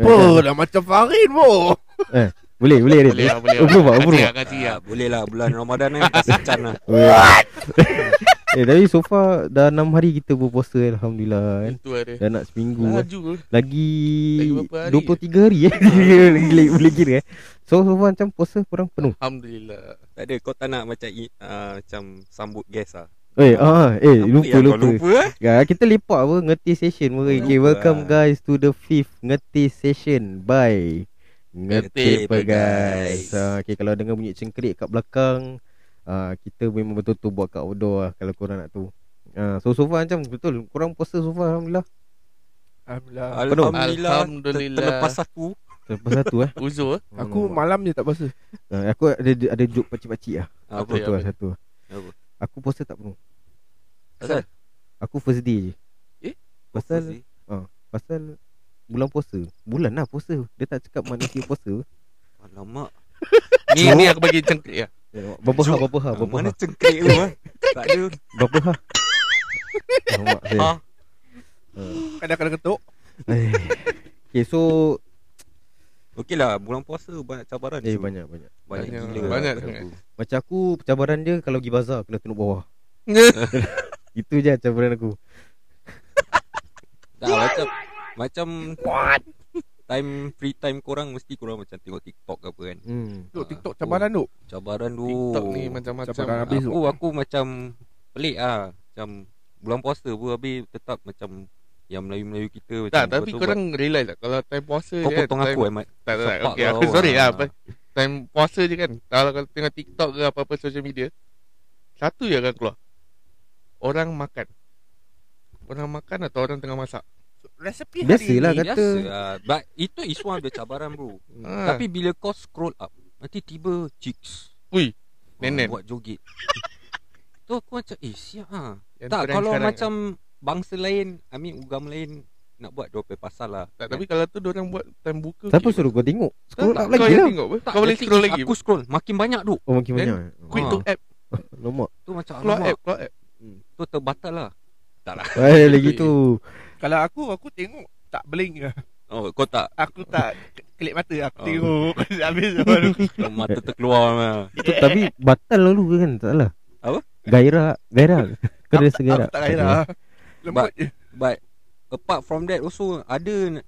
Oh, dah macam Farid bo. Boleh, boleh. Boleh lah, boleh Approve lah. Approve Kasih tak? lah, kasih Ya, lah. boleh lah bulan Ramadan ni kasih can lah. What? eh, tapi so far dah 6 hari kita berpuasa Alhamdulillah kan. Dah nak seminggu eh. Laju. Lagi, Lagi hari? 23 hari eh. Lagi boleh, boleh kira eh. So so far macam puasa kurang penuh. Alhamdulillah. Tak ada kau tak nak macam ah, macam sambut guest lah. Eh, ah, eh Apa lupa lupa. lupa eh? Ya, kita lepak apa ngerti session pun. Okay, Lupa welcome lah. guys to the fifth ngerti session by Ngerti Ngerti apa guys. guys? Uh, okay, kalau dengar bunyi cengkerik kat belakang, uh, kita memang betul-betul buat kat outdoor lah kalau korang nak tahu. Uh, so so far macam betul korang puasa so far alhamdulillah. Alhamdulillah. Penuh. Alhamdulillah. Alhamdulillah. ter- Terlepas satu. Lepas satu eh. Uzur. Aku Hmm. malam je tak puasa. Uh, aku ada ada joke pacik-pacik lah. Apa? Apa? Satu lah satu. Apa? Aku puasa tak penuh. Pasal? Aku first day je. Eh? Pasal pasal bulan puasa. Bulan lah puasa. Dia tak cakap manusia puasa. Alamak. Ni ni aku bagi cengkrik lah. Eh, Berapa ha, berapa ha, berapa Mana ha. cengkrik tu eh? Tak ada. Berapa ha. Alamak saya. Ha. Kadang-kadang ketuk. Eh. Okay so Okey lah bulan puasa banyak cabaran. Eh banyak banyak Banyak Banyak, gila. banyak lah sangat. aku. Macam aku cabaran dia Kalau pergi bazar Kena tunduk bawah Itu je cabaran aku Tak macam macam time free time korang mesti korang macam tengok TikTok ke apa kan. hmm. Tengok TikTok cabaran tu. Cabaran tu. TikTok ni macam-macam. Cabaran habis tu. Aku aku macam pelik ah. Macam bulan puasa pun habis tetap macam yang Melayu-Melayu kita macam Tak, tapi betul korang realise tak kalau time puasa kau kan, potong time, aku Ahmad. Tak, tak, tak. Sepak Okay, aku sorry lah. Ah. Time puasa je kan. Kalau kau tengok TikTok ke apa-apa social media, satu je akan keluar. Orang makan. Orang makan atau orang tengah masak. Resepi Biasalah hari ni. kata Biasa lah. But itu is one of the cabaran bro. Ha. Tapi bila kau scroll up, nanti tiba chicks. Ui, Ah, Nenen. Buat joget. tu aku macam eh siap ah. Yang Tak kalau sekarang macam bangsa lain, I mean agama lain nak buat dua pasal lah. Tak, tapi kalau tu orang buat time buka. Siapa okay. suruh kau tengok Scroll Tak, up Kau lagi lah tengok? Tak, Kau boleh scroll lagi. Aku scroll makin banyak tu. Oh makin Then, banyak Quit Ah. tu app. Lomak Tu macam Keluar app, keluar app. Tu terbatal lah. Tak lah. Eh lagi tu Kalau aku, aku tengok tak blink lah. Oh, kau tak Aku tak kelip mata. Aku Oh. tengok. Habis baru. mata terkeluar lah. Itu tapi batal lalu ke kan Tak salah Apa? Gairah Gairah Kau rasa Aku tak gairah. Lembut je. But apart from that also ada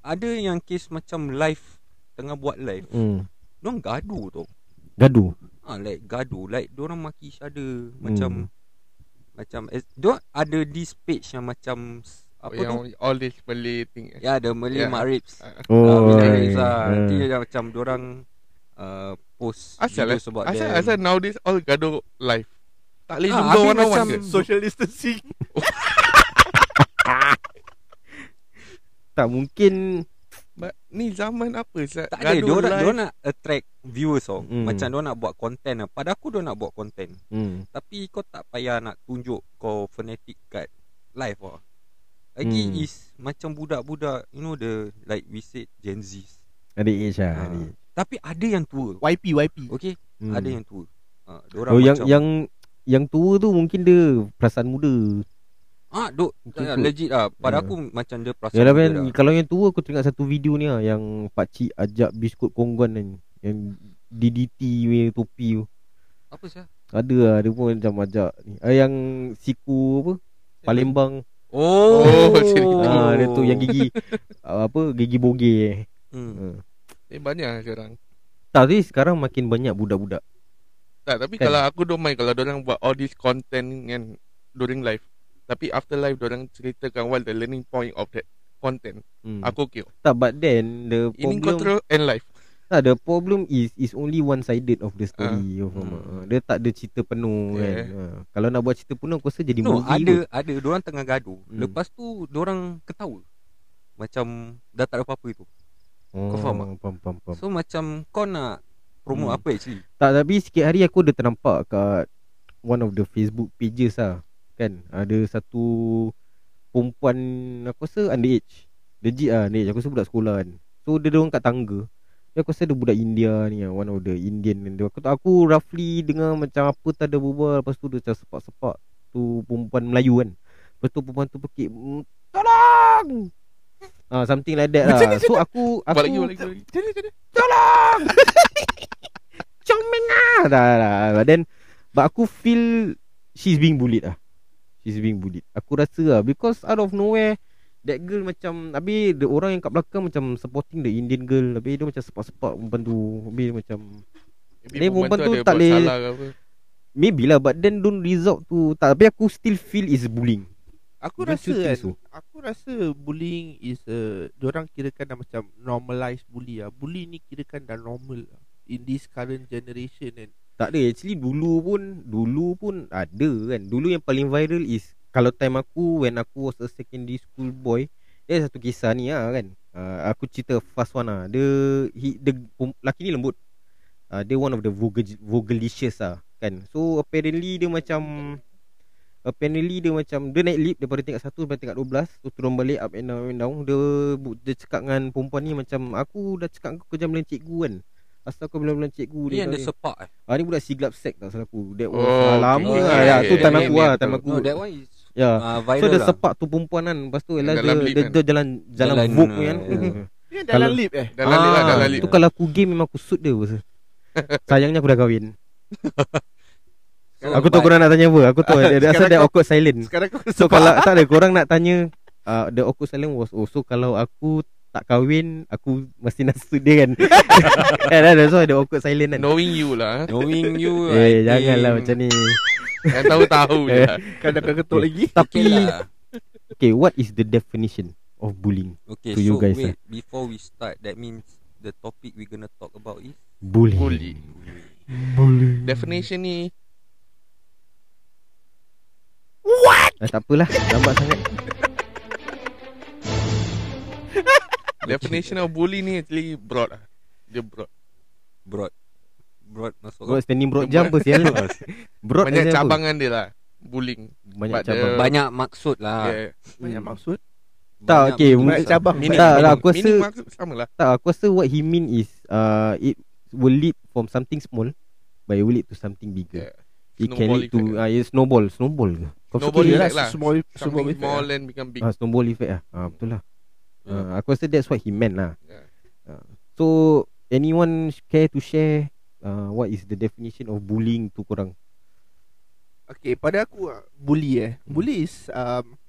ada yang case macam live tengah buat live. hmm. Diorang gaduh tu. Gaduh Ah like gaduh like diorang maki each other Hmm. macam macam eh, diorang ada this page yang macam apa yang tu? all this Malay thing. Ya, the Malay Ya. Makribs. Ah. Oh right. Lah. Ah. Nanti dia macam diorang uh, post Asal video lah. sebab Asal, them. asal nowadays all gaduh live. Tak boleh Ah, jumpa habis one on one macam ke? Social distancing. Tak mungkin But ni zaman apa? Tak ada, live. diorang nak attract viewers tau. Hmm. Macam diorang nak buat content lah. Pada aku diorang nak buat content. hmm. Tapi kau tak payah nak tunjuk kau fanatic kat live lah. Lagi Hmm. is macam budak-budak, you know the like we said Gen Z. Ada age lah Ha. Tapi ada yang tua. YP, YP. Okay, Hmm. ada yang tua. Ha, Oh yang macam, yang yang tua tu mungkin dia perasaan muda. Ah, duk, tak, kot. legit lah. Pada Ya. aku macam dia perasaan Yalah kan kalau yang tua aku teringat satu video ni lah yang pak cik ajak biskut kongguan kan yang DDT punya topi tu. Apa sih? Ada lah dia pun macam ajak ni. Ah, yang siku apa? Palembang. Oh, Oh. Ah dia tu yang gigi ah, apa gigi bogey eh. Hmm. Ah. Eh, banyak lah sekarang. Tapi sekarang makin banyak budak-budak. Tak, tapi Kan? kalau aku don't mind kalau orang buat all this content kan during live. Tapi after live orang ceritakan what the learning point of that content. Hmm. Aku okay. tak but then the problem control and live. tak the problem is is only one sided of the story. you faham Hmm. Ah, Dia tak ada cerita penuh Yeah. kan. Ah, Kalau nak buat cerita penuh aku rasa jadi No, movie ada kot. ada diorang tengah gaduh. Hmm. Lepas tu diorang ketawa. Macam dah tak ada apa-apa itu. Oh, faham tak? Faham, faham, faham. So macam kau nak promote Hmm. apa actually? Tak tapi sikit hari aku ada ternampak kat one of the Facebook pages lah. Kan ada satu perempuan aku rasa underage. Legit lah underage. Aku rasa budak sekolah kan. So dia orang kat tangga. Dia aku rasa ada budak India ni lah. One of the Indian. Dia, aku, aku roughly dengar macam apa tak ada berbual. Lepas tu dia macam sepak-sepak. Tu perempuan Melayu kan. Lepas tu perempuan tu pekik. "Mm, Tolong Ah, something like that lah. So aku aku Buat lagi, buat lagi, tolong. Comeng ah. Dah, dah. But then but aku feel she's being bullied ah. She's being bullied. Aku rasa lah because out of nowhere that girl macam habis the orang yang kat belakang macam supporting the Indian girl. Habis dia macam sepak-sepak perempuan tu. Habis dia macam Maybe Ni perempuan tu ada tak boleh- salah ke apa. maybe lah but then don't result to tak tapi aku still feel is bullying. Aku Don't rasa kan so? Aku rasa bullying is a Diorang kirakan dah macam Normalize bully lah Bully ni kirakan dah normal lah In this current generation kan Tak ada actually dulu pun dulu pun ada kan. Dulu yang paling viral is kalau time aku when aku was a secondary school boy, dia satu kisah ni lah kan. Uh, aku cerita fast one lah. Dia he, the laki ni lembut. Uh, dia one of the vocal vocalicious lah kan. So apparently dia macam Apparently dia macam Dia naik lift daripada tingkat 1 sampai tingkat 12 Tu turun balik up and down, and down Dia, dia cakap dengan perempuan ni macam Aku dah cakap kau kejam dengan cikgu kan Asal kau bilang-bilang cikgu Ni yang dia sepak eh. Ah ni budak siglap sek tak salah aku. That was Oh, oh, lama okay. lah. Okay, Ya, okay, tu time Yeah, aku yeah, lah, yeah, time aku. No, that one is Ya. uh, So dia lah. sepak tu perempuan kan. Lepas tu Dalam dia, dia, kan? dia jalan jalan Jalan, vogue uh, kan. yeah. Hmm. Ni dalam Kalau- lip eh Dalam lip lah, dalam lip. Tu kalau aku game memang aku shoot dia pasal. Sayangnya aku dah kahwin. So, Aku tahu korang nak tanya apa. Aku tahu dia asal Sekarang dia awkward silent. Sekarang kau So kalau tak ada korang nak tanya uh, the awkward silent was oh so kalau aku tak kahwin aku mesti nak dia kan. Kan ada so ada awkward silent kan. Knowing you lah. Knowing you Eh I janganlah think- macam ni. Yang tahu-tahu je. Eh. lah. Kan dah kau ketuk lagi Okay Tapi lah okay, what is the definition of bullying? Okay to so you guys, wait Before we start That means The topic we gonna talk about is Bullying. Bully. Bullying. Definition ni Ah, tak apalah Lambat sangat Definition of bully ni actually broad lah. Dia broad. Broad Broad masuk Kau standing broad jam apa sial Broad Banyak cabangan dia lah. Bullying. Banyak But cabang the- Banyak maksud lah Yeah. Banyak maksud Tak, okay. Banyak cabang Meaning, Tak, meaning, lah, aku rasa- maksud sama lah. Tak aku rasa what he mean is uh, It will lead from something small But it will lead to something bigger Yeah. It can Snowball lead to uh, yeah, Snowball Snowball ke? Kau Snowball effect lah, lah. Small Small Something effect small lah. and become big. ah, Snowball effect lah ah, Betul lah. Uh, Aku rasa that's what he meant lah Yeah. uh, So Anyone care to share uh, What is the definition of bullying tu korang Okay, pada aku ah, bully eh. Bully is um,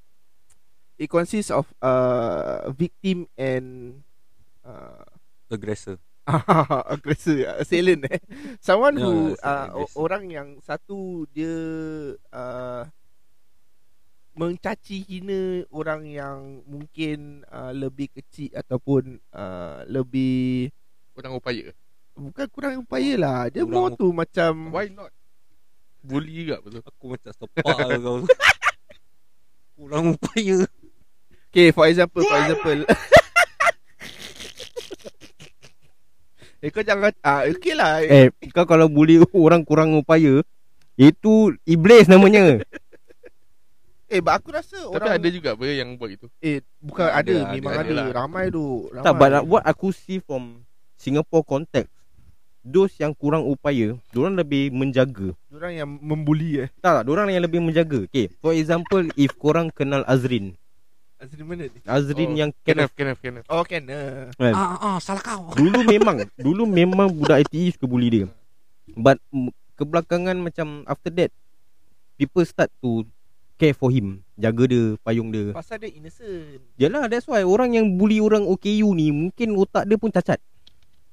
it consists of uh, victim and uh, Aggressor aggressor, assailant eh. Someone Ya, who uh, aggressor. orang yang satu dia uh, mencaci hina orang yang mungkin uh, lebih kecil ataupun uh, lebih Kurang upaya. bukan kurang upaya lah. Dia. Kurang more tu macam Why not? Bully juga betul. Aku macam sepak lah kau Kurang upaya Okay for example For example Eh kau jangan ah, Okay lah eh. kau kalau bully orang kurang upaya Itu iblis namanya eh but aku rasa Tapi orang ada juga apa yang buat itu. Eh bukan Ada, ada, ada, Memang ada ada, lah. Ramai tu ramai. Tak but what aku see from Singapore context Those yang kurang upaya Diorang lebih menjaga Diorang yang membuli eh Tak tak Diorang yang lebih menjaga Okay For example If korang kenal Azrin Azri mana ni Azrin Oh, yang Kenneth Kenneth, Kenneth, Kenneth. Oh kena kan? Ah ah salah kau Dulu memang Dulu memang budak ITE suka bully dia But Kebelakangan macam After that People start to Care for him Jaga dia Payung dia. Pasal dia innocent. Yalah that's why Orang yang bully orang OKU ni Mungkin otak dia pun cacat.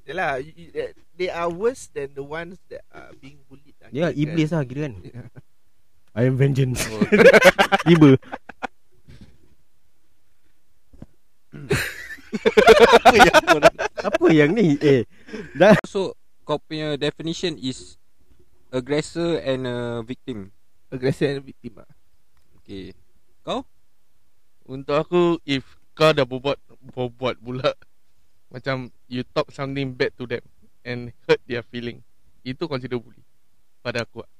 Yalah that- They are worse than the ones That are being bullied. Lah, Dia kira kan. iblis lah kira kan. Ya. I am vengeance. Oh, Tiba. Apa yang nak Apa yang ni? Eh Dah. So kau punya definition is Aggressor and a victim. Aggressor and victim lah Okay Untuk aku If kau dah berbuat Berbuat pula Macam You talk something bad to them And hurt their feeling Itu consider bully Pada aku lah.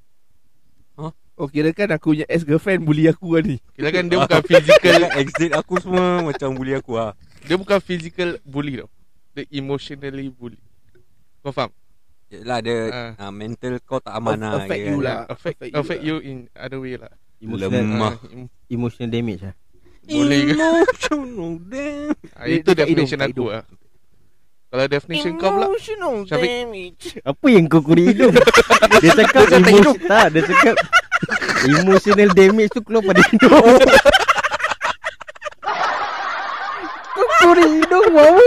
Oh kira kan aku punya ex-girlfriend Bully aku lah ni Kira kan dia bukan physical Kau exit aku semua Macam bully aku lah Dia bukan physical bully tau Dia emotionally bully Kau faham? Yelah dia Ah. uh. mental kau tak aman lah Affect you kan. lah Affect, Affect affect, you you, in other way lah Emotional Lemah. Ah, em- Emotional damage lah Boleh ke? Emotional damn. Ah, Itu definition hidung, aku lah Kalau definition kau pula Emotional Syafiq. damage Apa yang kau kuri hidung? dia cakap emosi tak, dia cakap emotional damage tu keluar pada hidung. kau kuri hidung apa?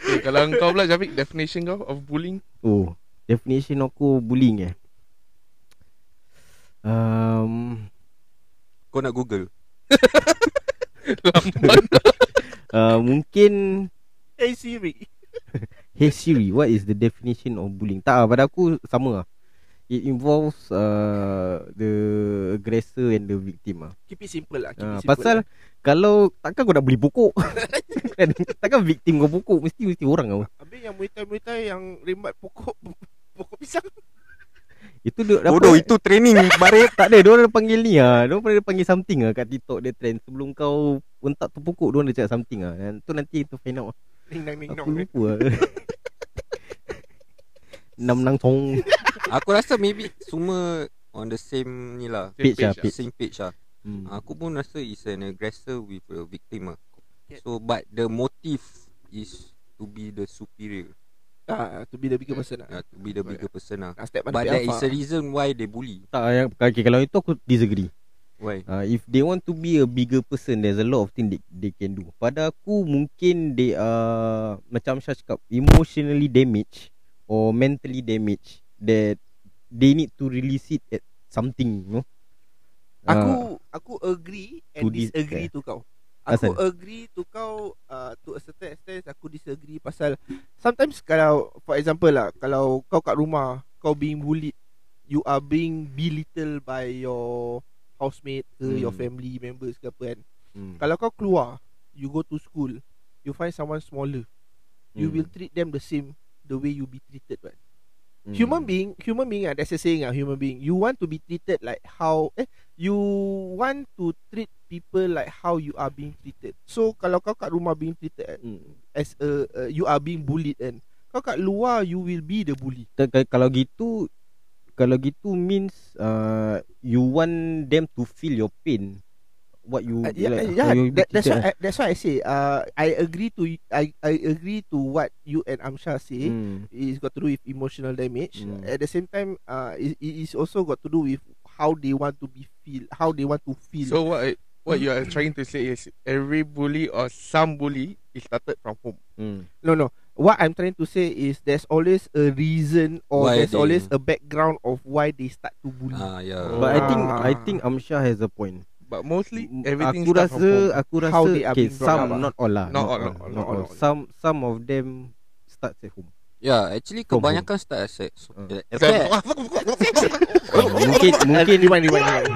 okay, Kalau kau pula Syafiq Definition kau of bullying Oh, definition aku bullying eh. Um, Kau nak google Lambat uh, mungkin Hey Siri Hey Siri, what is the definition of bullying? Tak, lah, pada aku sama lah. It involves uh, the aggressor and the victim lah. Keep it simple lah keep Uh, it simple pasal lah. kalau takkan kau nak beli pokok kan? Takkan victim kau pokok Mesti mesti orang kau Habis yang Muay Thai yang rembat pokok Pokok pisang Itu dia Bodoh itu training Barit Tak ada Diorang dah panggil ni lah Diorang pernah panggil something lah Kat TikTok dia trend. Sebelum kau Untak tu pokok Diorang dia cakap something lah Dan tu nanti kita find out lah. Ning nang ning Aku nong lupa lah Nam nang song Aku rasa maybe Semua On the same ni lah. Same Page lah, page. Same page lah. Hmm. Aku pun rasa Is an aggressor With a victim lah. So but the motive Is To be the superior Ah, to be the bigger person uh, lah To be the bigger person lah. Ah, Step But that is the reason Why they bully. Tak yang okay, Kalau itu aku disagree. Why? Uh, If they want to be a bigger person There's a lot of things they, they can do. Pada aku Mungkin they are Macam Syah cakap Emotionally damaged Or mentally damaged That They need to release it At something you know? Aku aku agree and dis- disagree eh. tu kau. Aku Asal? agree tu kau uh, to a certain extent aku disagree pasal sometimes kalau for example lah kalau kau kat rumah kau being bullied you are being belittled by your housemate ke Hmm. your family members ke apa kan. hmm. Kalau kau keluar you go to school you find someone smaller you Hmm. will treat them the same the way you be treated right? Hmm. Human being, human being ah, that's a saying ah, human being. You want to be treated like how eh you want to treat people like how you are being treated. So kalau kau kat rumah being treated hmm. as a uh, you are being bullied kan. Kau kat luar you will be the bully. Kalau gitu Kalau gitu means uh, You want them to feel your pain What you Uh, yeah, like, yeah, how you that, that's why I, that's why I say uh, I agree to I I agree to what you and Amsha say. Hmm. It's got to do with emotional damage. Mm. At the same time, uh, it, it is also got to do with how they want to be feel, how they want to feel. So what I- What you are trying to say is Every bully or some bully Is started from home Hmm. No, no. What I'm trying to say is there's always a reason or Why there's they- always a background of why they start to bully. Ah yeah. But I think Ah. I think Amsha has a point. But mostly Everything aku start rasa from home aku rasa How they are okay, some up, ah. not all lah. Not all, not all, not all. Some some of them start at home. Yeah, actually From kebanyakan start as sex. Uh. Eh, Uh, mungkin mungkin rewind, rewind, rewind.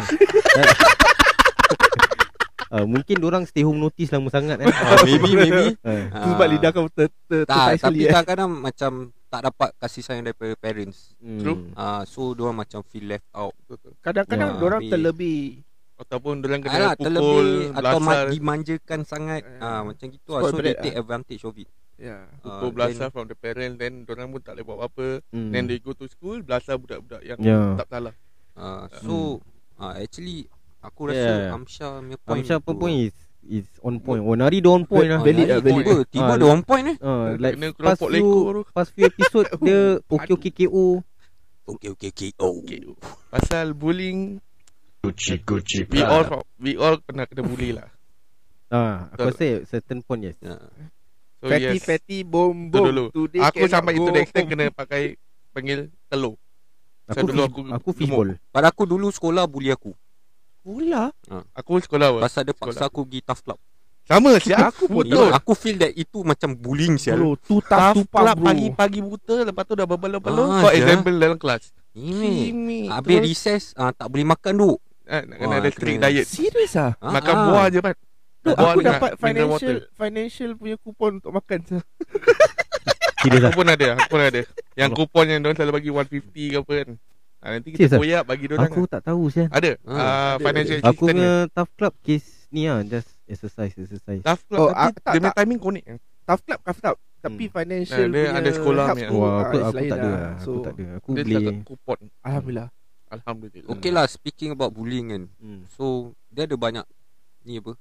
uh, mungkin orang stay home notice lama sangat kan. Ah, maybe maybe. Uh, sebab lidah kau ter, ter, tak, tapi eh. kadang-kadang macam tak dapat kasih sayang daripada parents. hmm. True. Ah, so dia macam feel left out. Kadang-kadang Ya, orang terlebih. Ataupun Diorang kena Alah, pukul terlebih atau ma- dimanjakan sangat. Eh, Ah, macam gitu lah. So they take lah. advantage of it. Ya. Pukul Ah, belasar from the parent Then Diorang pun tak boleh buat apa-apa Hmm. Then they go to school Belasar budak-budak yang Ya. Tak salah Ah, so ah, actually aku rasa Yeah. Amsha punya point. Amsha pun tu- point is is on point. Oh, Nari dia on point lah. Ah, Valid lah, valid. tiba, tiba Ah, dia on point eh. Uh, like Kena past kelompok few, leko tu. past few episode dia okay okay KO. Okay okay. Oh. okay. Pasal bullying Gucci Gucci We all We all pernah kena bully lah Ah, aku rasa certain point yes. Yeah. So fatty, yes fatty, bom, Tu bom. dulu. Today Aku sampai itu go the. Kena pakai Panggil telur So, Aku dulu aku aku fishball. Pada aku dulu sekolah bully aku. Pula. Aku sekolah apa Pasal dia Sekolah. paksa aku pergi tough club. Sama siap Aku Betul. Aku feel that itu macam bullying sial. Bro, tu Tough tough tu club bro. pagi-pagi buta Lepas tu dah berbaloi-baloi Ah, Kau example dalam kelas Ini. Habis Terus, recess ah, tak boleh makan duk. Ah, Nak kena ada strict diet Serius ah? Ah, Makan ah. buah je kan Tu Buah aku dengan dapat financial water. financial punya kupon untuk makan. sah. Serius Aku lah. pun ada Aku pun ada Yang kupon yang Diorang selalu bagi 150 ke apa kan ha, Nanti kita Serius ah? koyak Bagi diorang Aku tak tahu sial. Ada Ah, ah, ada, Financial Aku assistant punya tough club case ni ah just exercise exercise. Tough club Oh, oh, ah, Tapi tak, dia punya tak. timing connect kan Tough club, tough club. Tapi Hmm. financial Nah, dia punya ada sekolah punya. Wah, ah, aku aku lain tak ada. lah. lah. Aku So, tak ada. Aku Dia beli kupon Alhamdulillah. Alhamdulillah Okay lah speaking about bullying kan. Hmm. So dia ada banyak ni apa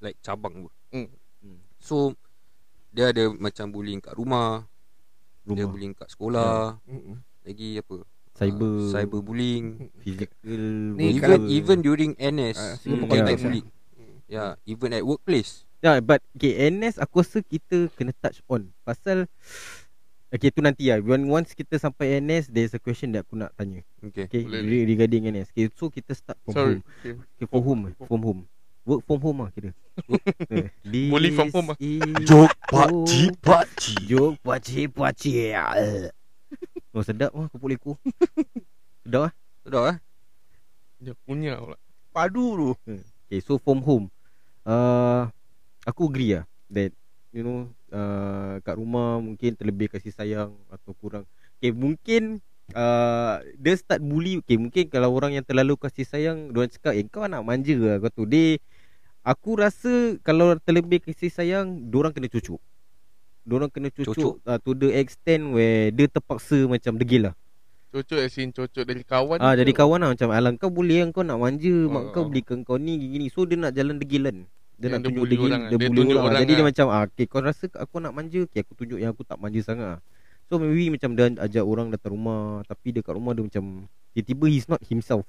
like cabang apa. Hmm. Hmm. So dia ada macam bullying kat rumah, dia Rumah bullying kat sekolah, Mm-mm. lagi apa? Cyber Uh, cyber bullying. Physical Ni. Even even during NS, Singapore kita context bully. Yeah, even at workplace. Ya, but okay, NS aku rasa kita kena touch on pasal Okay, tu nanti lah. When once kita sampai NS, there's a question that aku nak tanya. Okay. Okay, Boleh. re- regarding NS. Okay, so kita start from Sorry. home. Okay. Okay, from home. From home. Work from home lah kira. Eh, Bully from home lah. Jok pakcik pakcik. Jok pakcik pakcik. Oh sedap lah kupu liku. sedap lah. Sudah eh? Dia punya pula. Padu tu. Okay, so from home. Uh, aku agree lah that you know uh, kat rumah mungkin terlebih kasih sayang atau kurang. Okay, mungkin uh, dia start bully. Okay, mungkin kalau orang yang terlalu kasih sayang, diorang cakap, eh kau anak manja lah kau tu. Dia, aku rasa kalau terlebih kasih sayang, diorang kena cucuk. Diorang kena cucuk, Cucuk? Uh, to the extent where dia terpaksa macam degil lah. Cocok as in cocok dari kawan Ah ke? jadi kawan lah macam alang kau boleh kau nak manja oh, mak Oh, kau belikan kau ni gini so dia nak jalan degilan. Dia Yang nak dia tunjuk bully degil, orang dia, lah. Dia bully tunjuk orang. orang Jadi dia lah. macam ah okay, kau rasa aku nak manja, okay aku tunjuk yang aku tak manja sangat. ah. So maybe macam dia ajak orang datang rumah tapi dekat rumah dia macam tiba-tiba he's not himself.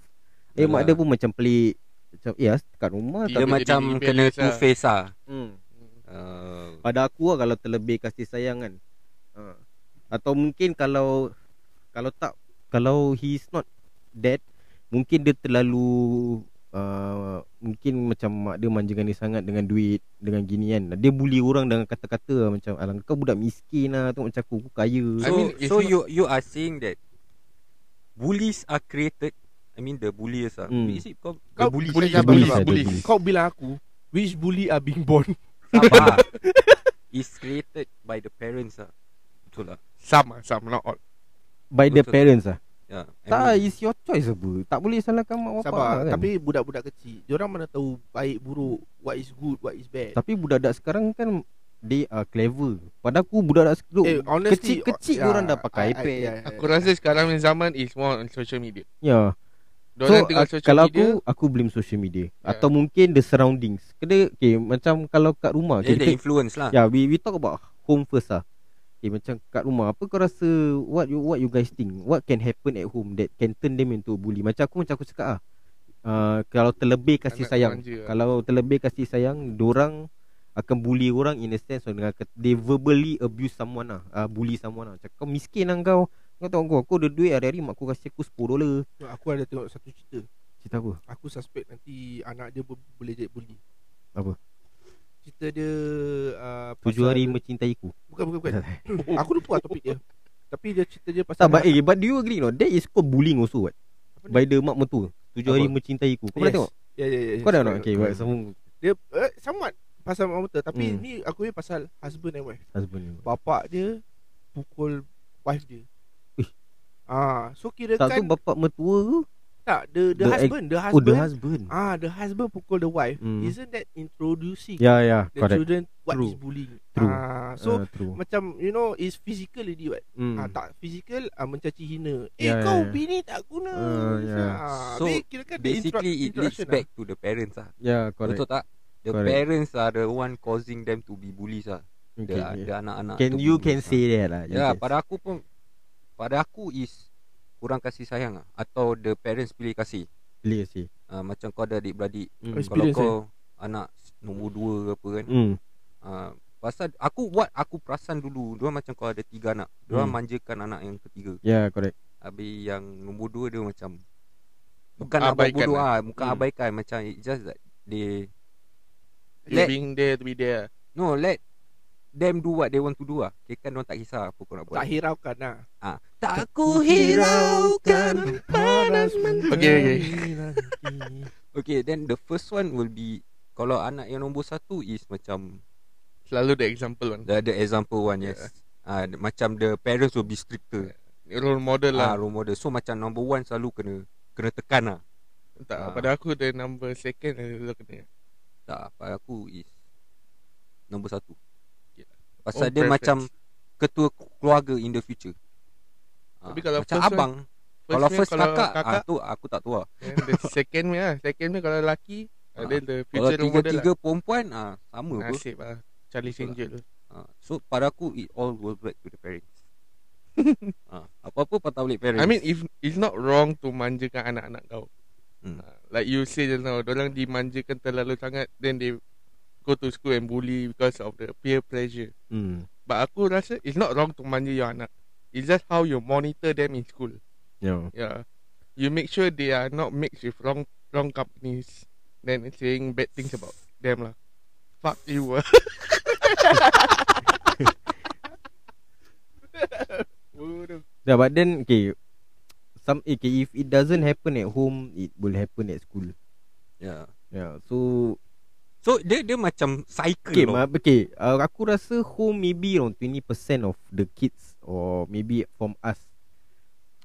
Eh mak Yalah. dia pun macam pelik. Macam eh as- kat rumah Dia Dia tak macam jadi kena two lah. face lah. hmm. Uh, Pada aku lah kalau terlebih kasih sayang kan. Ha. Atau mungkin kalau kalau tak kalau he's not dead mungkin dia terlalu uh, mungkin macam mak dia manjakan dia sangat dengan duit dengan gini kan. Dia bully orang dengan kata-kata lah, macam alang kau budak miskin lah tengok macam aku, aku kaya. so I mean, so not- you you are saying that bullies are created I mean the bullies are. Hmm. Is it kau sabar, Bully sabar. ada bully. bully. Kau bilang aku which bully are being born? sabar. is created by the parents ah. Betul lah. Sama Sama not all By the Betul. parents lah. Yeah. I Tak, mean, it's your choice apa. Tak boleh salahkan mak bapak Sabar. kan. Tapi budak-budak kecil, diorang mana tahu baik buruk, what is good, what is bad. Tapi budak-budak sekarang kan They are clever Pada aku budak-budak sekarang Eh, honestly, Kecil-kecil oh, orang yeah, dah pakai I- I- iPad. yeah, yeah, Aku rasa sekarang ni zaman Is more on social media Ya Diorang So tengok uh, social kalau media aku Aku blame social media Yeah. Atau mungkin the surroundings Kena okay, Macam kalau kat rumah dia okay, ada kita, influence lah. Ya we, we talk about home first lah Okay macam kat rumah Apa kau rasa What you what you guys think? What can happen at home That can turn them into a bully? Macam aku macam aku cakap lah uh, Kalau terlebih kasih Anak sayang. lah. Kalau terlebih kasih sayang Dorang akan bully orang in a sense dengan they verbally abuse someone lah uh, bully someone lah macam kau miskin lah kau. Kau tengok aku aku ada duit hari-hari mak aku kasih aku 10 dolar. Aku ada tengok satu cerita. cerita apa? Aku suspect nanti anak dia boleh jadi bully. Apa? Cerita dia uh, tujuh hari mencintaiku Bukan bukan bukan. aku lupa lah topik dia. Tapi dia cerita dia tak pasal but, eh, but do you agree no that is called bullying also what by the mak mentua tujuh hari Apa? mencintaiku kau pernah tengok Ya ya ya. kau dah nak okay buat semua Dia uh, somewhat pasal mak mentua tapi Hmm. ni aku ni pasal husband and wife. husband Bapak dia pukul wife dia. Ish. Ah, so kira tak tu kan bapak mentua ke tak the the, the ex- husband, the oh husband. the husband Ah, the husband pukul the wife. Hmm. Isn't that introducing ya ya the correct children what True. is bullying? True. Ah, so Ah, true macam you know is physical already what. Hmm. Ah, tak physical ah, mencaci hina. Eh Ya, kau ya, ya. bini tak guna. Ah, ya. Ah, So, habis kira kan the Basically it leads back to the parents lah. ya correct Betul tak? The Correct. parents are the one causing them to be bullies lah. okay. The, the anak-anak can you can lah. say that lah Ya, can pada aku pun pada aku is kurang kasih sayang lah atau the parents pilih kasih. Boleh sih Uh, macam kau ada adik-beradik, Hmm. kalau Experience, kau anak nombor dua ke apa kan. Hmm. Uh, pasal aku what aku perasan dulu, dia macam kau ada tiga anak. Dia Hmm. manjakan anak yang ketiga. Ya yeah, correct Habis yang nombor dua dia macam bukan buat Abaikan bodoh lah. ah, bukan Hmm. abaikan macam it just that they You Let- being there to be there no let them do what they want to do ah. Okay, kan orang tak kisah apa kau nak buat. tak hiraukan lah. Ah, tak ku hiraukan panas mentari. Okay, okay. Okay, then the first one will be kalau anak yang nombor satu is macam Selalu the example one the, the example one yes. Ah, the- macam the parents will be stricter. Role model Ah, lah role model. So macam number one selalu kena kena tekan lah. Tak Ah. pada aku the number second Dulu kena Tak, pada aku is nombor satu. Okay. Pasal Oh, dia preference. macam ketua keluarga in the future. Tapi kalau macam first abang, First kalau first kalau kakak, kakak ah, tu aku tak tahu lah. The second punya lah Second punya kalau lelaki And then the Kalau future model tiga-tiga perempuan ah sama lah. Nasib lah Charlie Betul. Angel tu Ah, so pada aku it all goes back to the parents. ah, apa-apa patah balik parents. I mean if it's not wrong to manjakan anak-anak kau Hmm. Ah, Like you say just now Diorang dimanjakan terlalu sangat Then they Go to school and bully Because of the peer pressure Hmm. But aku rasa It's not wrong to manja your anak It's just how you monitor them in school Yeah. Yeah You make sure they are not mixed with wrong wrong companies Then saying bad things about them lah Fuck you Bodoh. Yeah, but then okay. Some okay, if it doesn't happen at home, it will happen at school. yeah. Yeah. So So dia dia macam cycle okay, ma- okay. Uh, aku rasa home maybe around 20% of the kids or maybe from us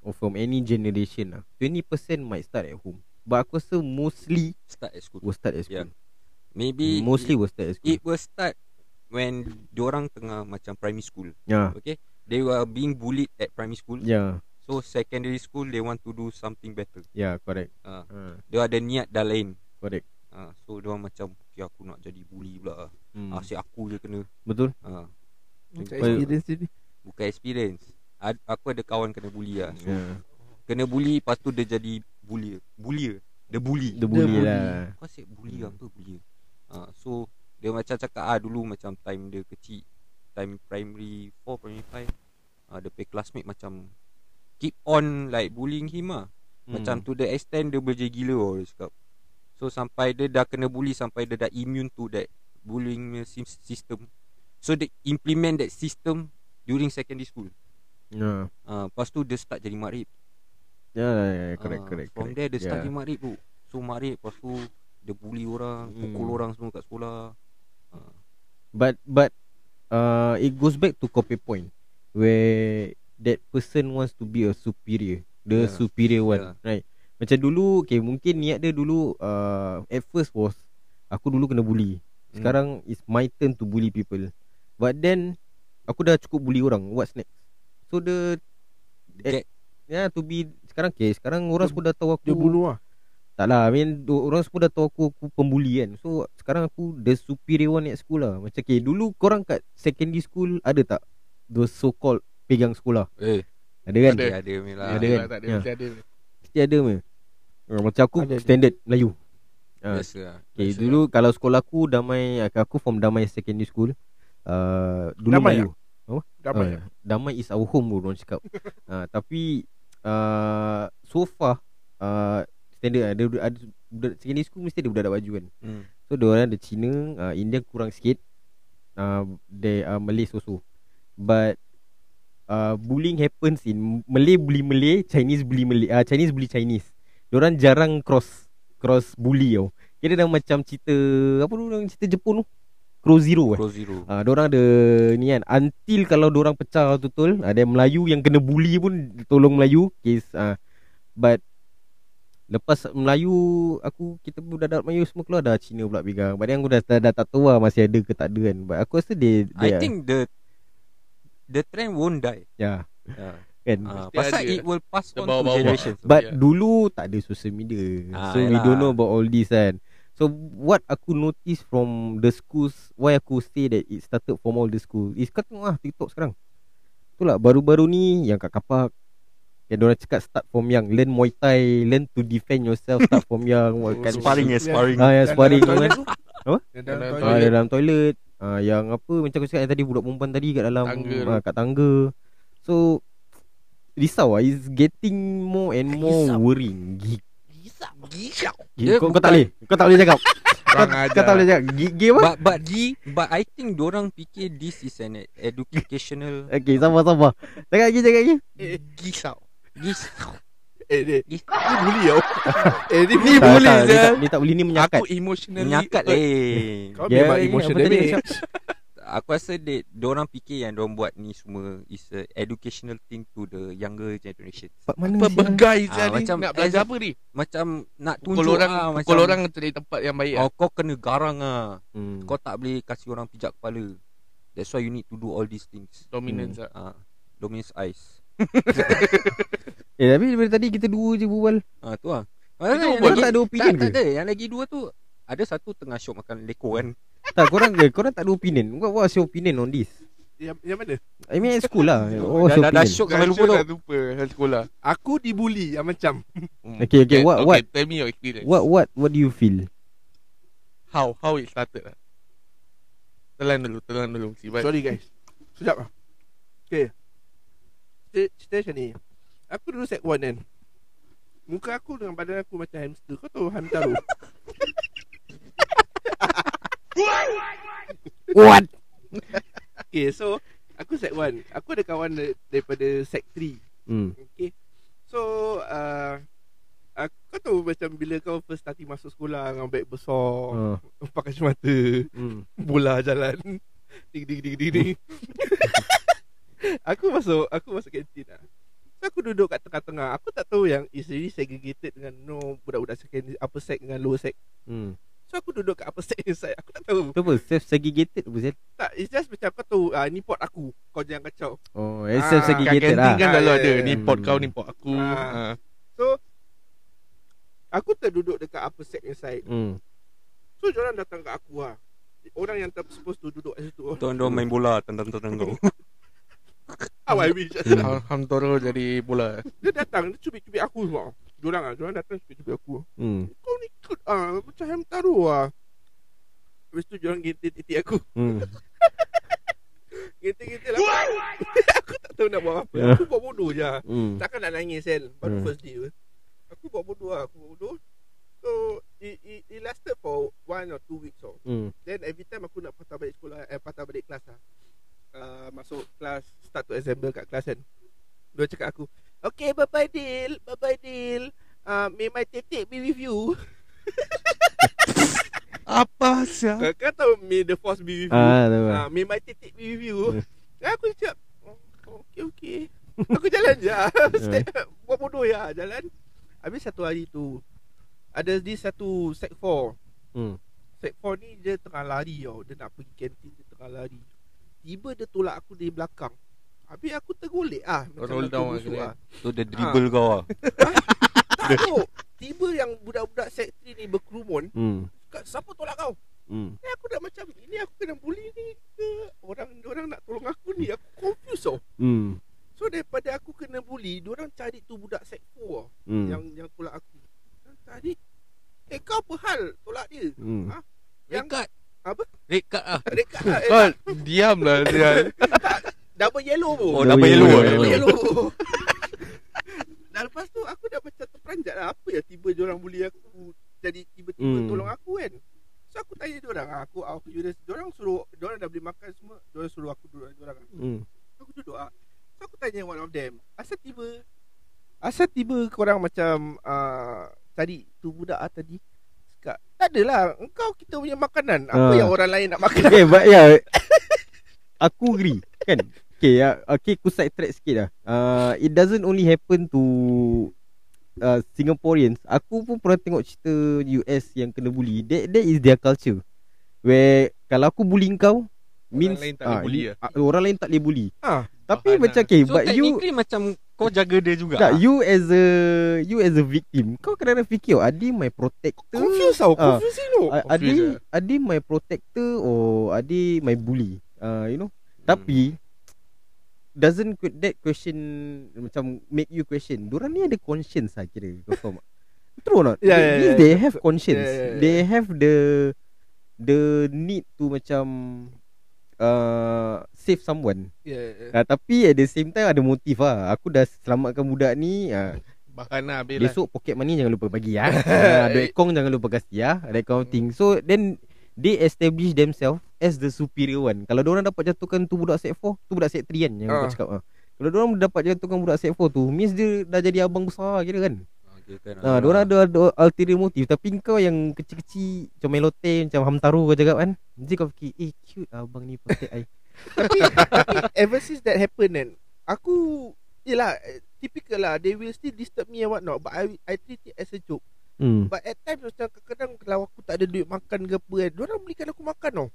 or from any generation lah. 20% might start at home. But aku rasa mostly start at school. will start at Yeah. Maybe mostly it, will start at school. it will start when diorang tengah macam primary school. yeah. Okay? They were being bullied at primary school. Yeah. So secondary school they want to do something better. Yeah, correct. Ah, Uh, dia ada niat dah lain. correct. Ah, so dia macam okay, aku nak jadi bully pula. Hmm. Asyik aku je kena. Betul? Macam Well- experience ni bukan experience. Ad, aku ada kawan kena bully lah. So, Yeah. Kena bully lepas tu dia jadi bully. Bully. The bully. The bully bully. lah. Kau asyik bully Hmm. apa bully. Ah, so dia macam cakap ah dulu macam time dia kecil time primary 4 primary 5 ah dia pay classmate macam keep on like bullying him ah. Hmm. Macam to the extent dia boleh jadi gila oh, dia cakap. So sampai dia dah kena bully sampai dia dah immune to that bullying punya sys- system. So they implement that system during secondary school. Yeah. Ah, lepas tu dia start jadi makrib. Yeah, yeah, yeah, correct, Ah, correct. From correct. there dia start yeah. jadi makrib tu. So makrib lepas tu dia bully orang, Hmm. pukul orang semua kat sekolah. Ah, But but uh, it goes back to copy point where that person wants to be a superior, the Yeah. superior one, Yeah. right? Macam dulu, okay, mungkin niat dia dulu uh, at first was aku dulu kena bully. Hmm. Sekarang it's my turn to bully people. But then aku dah cukup bully orang. What's next? So the Get, yeah to be sekarang okay, sekarang orang Dia- semua dah tahu aku Dia bunuh lah tak lah I mean Orang semua dah tahu aku Aku pembuli kan. So sekarang aku The superior one at school lah. Macam okay Dulu korang kat Secondary school Ada tak Those so called Pegang sekolah? Eh, Ada kan? Ada. ada ada Mila. Ada kan? Tak ada Ya. Mesti ada. Mesti ada me. Macam aku Ada, ada. Standard Melayu. Ah, Biasa lah. Okay Biasa dulu Kalau sekolah aku Damai Aku from Damai Secondary School. Uh, Dulu Damai Melayu. Dapat Ah, Damai is our home Orang cakap. Uh, Tapi uh, So far uh, Standard ada, ada, ada Secondary school Mesti ada budak-budak baju kan. Hmm. So diorang ada Cina uh, Indian kurang sikit. Uh, They are Malay also But uh, Bullying happens in Malay bully Malay Chinese bully Malay uh, Chinese bully Chinese. Diorang jarang cross Cross bully tau. Kira dah macam cerita Apa tu orang cerita Jepun tu? Crow Zero eh? Pro zero. Ah, uh, orang ada ni kan until kalau orang pecah betul ada Melayu yang kena bully pun tolong Melayu case ah uh, but lepas Melayu aku kita budak-budak Melayu semua keluar dah Cina pula pegang. Then aku dah, dah, dah tak tahu lah masih ada ke tak ada kan. But aku rasa dia, I dia think the the trend won't die. ya Yeah. kan. Uh, pasal ada. it will pass on to generations. But Yeah. dulu tak ada social media. Ah, so we yalah. don't know about all this kan. So what aku notice from the schools why aku say that it started from all the school is kau tengok lah TikTok sekarang. Itulah baru-baru ni yang kat kapak yang orang cakap start from young. Learn Muay Thai learn to defend yourself start from young. What kan Sparring ya sparring. Ah yang Dan sparring. Kan toilet tu. Dan dalam Dalam ah toilet. dalam toilet. Ah yang apa macam aku cakap yang tadi budak perempuan tadi kat dalam Tangga ah, kat tangga. So risau ah. Is getting more and more Risau. worrying. Gi- Gisau Dia kau, tak boleh. Kau tak boleh cakap. Kau, tak boleh cakap. Gi- Gi apa? But but di but I think orang fikir this is an educational Okay sabar sabar. Cakap lagi cakap lagi. Gisau this Eh dia this Ni bully tau Eh ni Ni Tak, boleh tak, ni je. tak, ni tak boleh ni menyakat Aku emotionally menyakat eh. Kau Ya, memang emotion apa tadi damage? Aku rasa dia orang fikir yang orang buat ni semua is a educational thing to the younger generation. Mana Apa begai Ah, saya ni macam Nak belajar apa ni Macam nak Pukul tunjuk orang ah, Pukul macam orang cari tempat yang baik oh, lah kau kena garang ah. hmm. Kau tak boleh kasih orang pijak kepala. That's why you need to do all these things. Dominance lah Ah, dominance eyes. Eh tapi daripada tadi kita dua je berbual. Ah tu ah. Yang Kau tak ada opinion tak, tak ke? ada. Yang lagi dua tu Ada satu tengah syok makan leko kan. Tak korang eh, Korang tak ada opinion. What, what's your opinion on this? Yang, yang mana? I mean at school lah. What's Dah, dah, syok sampai lupa Dah tu. lupa Dah sekolah. Aku dibuli yang macam Hmm. Okay, okay, what- what- Tell me your experience. What what what do you feel? How How it started lah. Telan dulu Telan dulu. Sorry guys. Sekejap lah. Okay Cerita, cerita macam ni. Aku dulu set 1 kan. Muka aku dengan badan aku macam hamster. Kau tahu hamtaro What? Okay so Aku set 1 Aku ada kawan da- daripada set 3 hmm. Okay. So uh, uh, Kau tahu macam bila kau first starting masuk sekolah Dengan beg besar uh, Pakai kacamata hmm. Bola jalan. Ding ding ding ding ding Aku masuk Aku masuk kantin lah So aku duduk kat tengah-tengah. Aku tak tahu yang It's really segregated dengan No budak-budak second Upper sec dengan lower sec. Hmm. So aku duduk kat upper sec side. Aku tak tahu. Tu apa self segregated apa Zel Tak It's just macam kau tahu uh, Ni pot aku. Kau jangan kacau. Oh eh, Ah, self Kat segregated kantin lah. kan Ah, selalu ya, ada ya. Ni pot Hmm. kau ni pot aku. Ah. Ah. So Aku terduduk dekat upper sec side. Hmm. So orang datang kat aku lah Orang yang tak supposed to duduk kat situ. Tuan-tuan main bola Tentang-tentang kau How I wish Ham Hamtoro jadi bola Dia datang Dia cubit-cubit aku semua Diorang lah Diorang datang cubit-cubit aku Hmm. Kau ni ikut ah Macam hamtaro ah Lepas tu diorang gintir titik aku Hmm. Gintir-gintir lah Aku tak tahu nak buat apa Ya. Aku buat bodoh je Hmm. Takkan nak nangis kan Baru Hmm. first day. Aku buat bodoh lah Aku buat bodoh So it, it, it lasted for One or two weeks oh. Hmm. Then every time aku nak patah balik sekolah Eh patah balik kelas lah uh, Masuk kelas Start to assemble kat kelas kan. Dia cakap aku Okay bye bye Dil. Bye bye Dil. Uh, May my tetek be with you. Apa sih uh, Kau tahu May the force be with you? Ah, uh, May my tetek be with you. Aku cakap oh, Okay okay. Aku jalan je. Step, Buat bodoh ya Jalan. Habis satu hari tu Ada this satu Sec 4 Hmm. Sec 4 ni dia tengah lari tau. Dia nak pergi kantin Dia tengah lari Tiba dia tolak aku dari belakang Habis aku tergolek ah Roll aku down lah busuk ah. Tu dia dribble kau lah Tak tu Tiba yang budak-budak 3 ni berkerumun Hmm. Siapa tolak kau Hmm. Ni aku dah macam Ini aku kena bully ni ke Orang orang nak tolong aku ni Aku confused tau Hmm. So daripada aku kena bully Diorang cari tu budak 4 tau Hmm. Yang yang tolak aku Diorang cari Eh kau apa hal Tolak dia Hmm. Ha? Red card Apa? Red card lah Dekat lah eh, Kau diam lah Double yellow pun Oh double yellow Double. Double yellow. yellow Dan lepas tu aku dah macam terperanjat lah Apa ya tiba diorang bully aku Jadi tiba-tiba Hmm. tolong aku kan So aku tanya diorang ah, Aku out of curious Diorang suruh Diorang dah beli makan semua Diorang suruh aku duduk dengan diorang ah. Hmm. Aku duduk ah. So aku tanya one of them Asal tiba Asal tiba korang macam uh, Cari tu budak ah tadi Cakap Tak adalah Engkau kita punya makanan. Apa Ah. yang orang lain nak makan? Okay but yeah Aku agree Kan? Okay ya, Okay aku side track sikit lah. Uh, It doesn't only happen to uh, Singaporeans. Aku pun pernah tengok cerita US yang kena bully. That, that is their culture. Where Kalau aku bully kau Means lain tak boleh ah, bully you- lah. ah, Orang lain tak boleh bully. Ah, Tapi Bahan macam okay So But you technically macam Kau jaga dia juga tak, lah. You as a You as a victim Kau kadang-kadang fikir oh, Adi my protector Confused tau Ah. A- Confused Adi lah. Adi my protector or Adi my bully uh, you know tapi doesn't that question macam make you question Diorang ni ada conscience lah kira kau faham tak true or not Yeah, They- yeah, yeah. they have conscience Yeah, yeah, yeah. they have the the need to macam uh, save someone yeah. uh, tapi at the same time ada motif lah aku dah selamatkan budak ni uh, Bahkan lah habis lah Besok pocket money jangan lupa bagi ya. uh, duit kong jangan lupa kasih ya. That kind of thing. So then they establish themselves as the superior one. Kalau orang dapat jatuhkan tu budak set 4, tu budak set 3 kan yang Ah. kau cakap ah. Kalau orang dapat jatuhkan budak set 4 tu, means dia dah jadi abang besar kira kan. Dia kan Ha, orang ada, ada ulterior motive tapi kau yang kecil-kecil macam melote macam hamtaru kau cakap kan. Nanti kau fikir, "Eh cute abang ni pakai ai." tapi, tapi ever since that happened kan Aku Yelah eh, Typical lah They will still disturb me and what not But I I treat it as a joke Hmm. But at times macam kadang-kadang Kalau aku tak ada duit makan ke apa kan Diorang belikan aku makan tau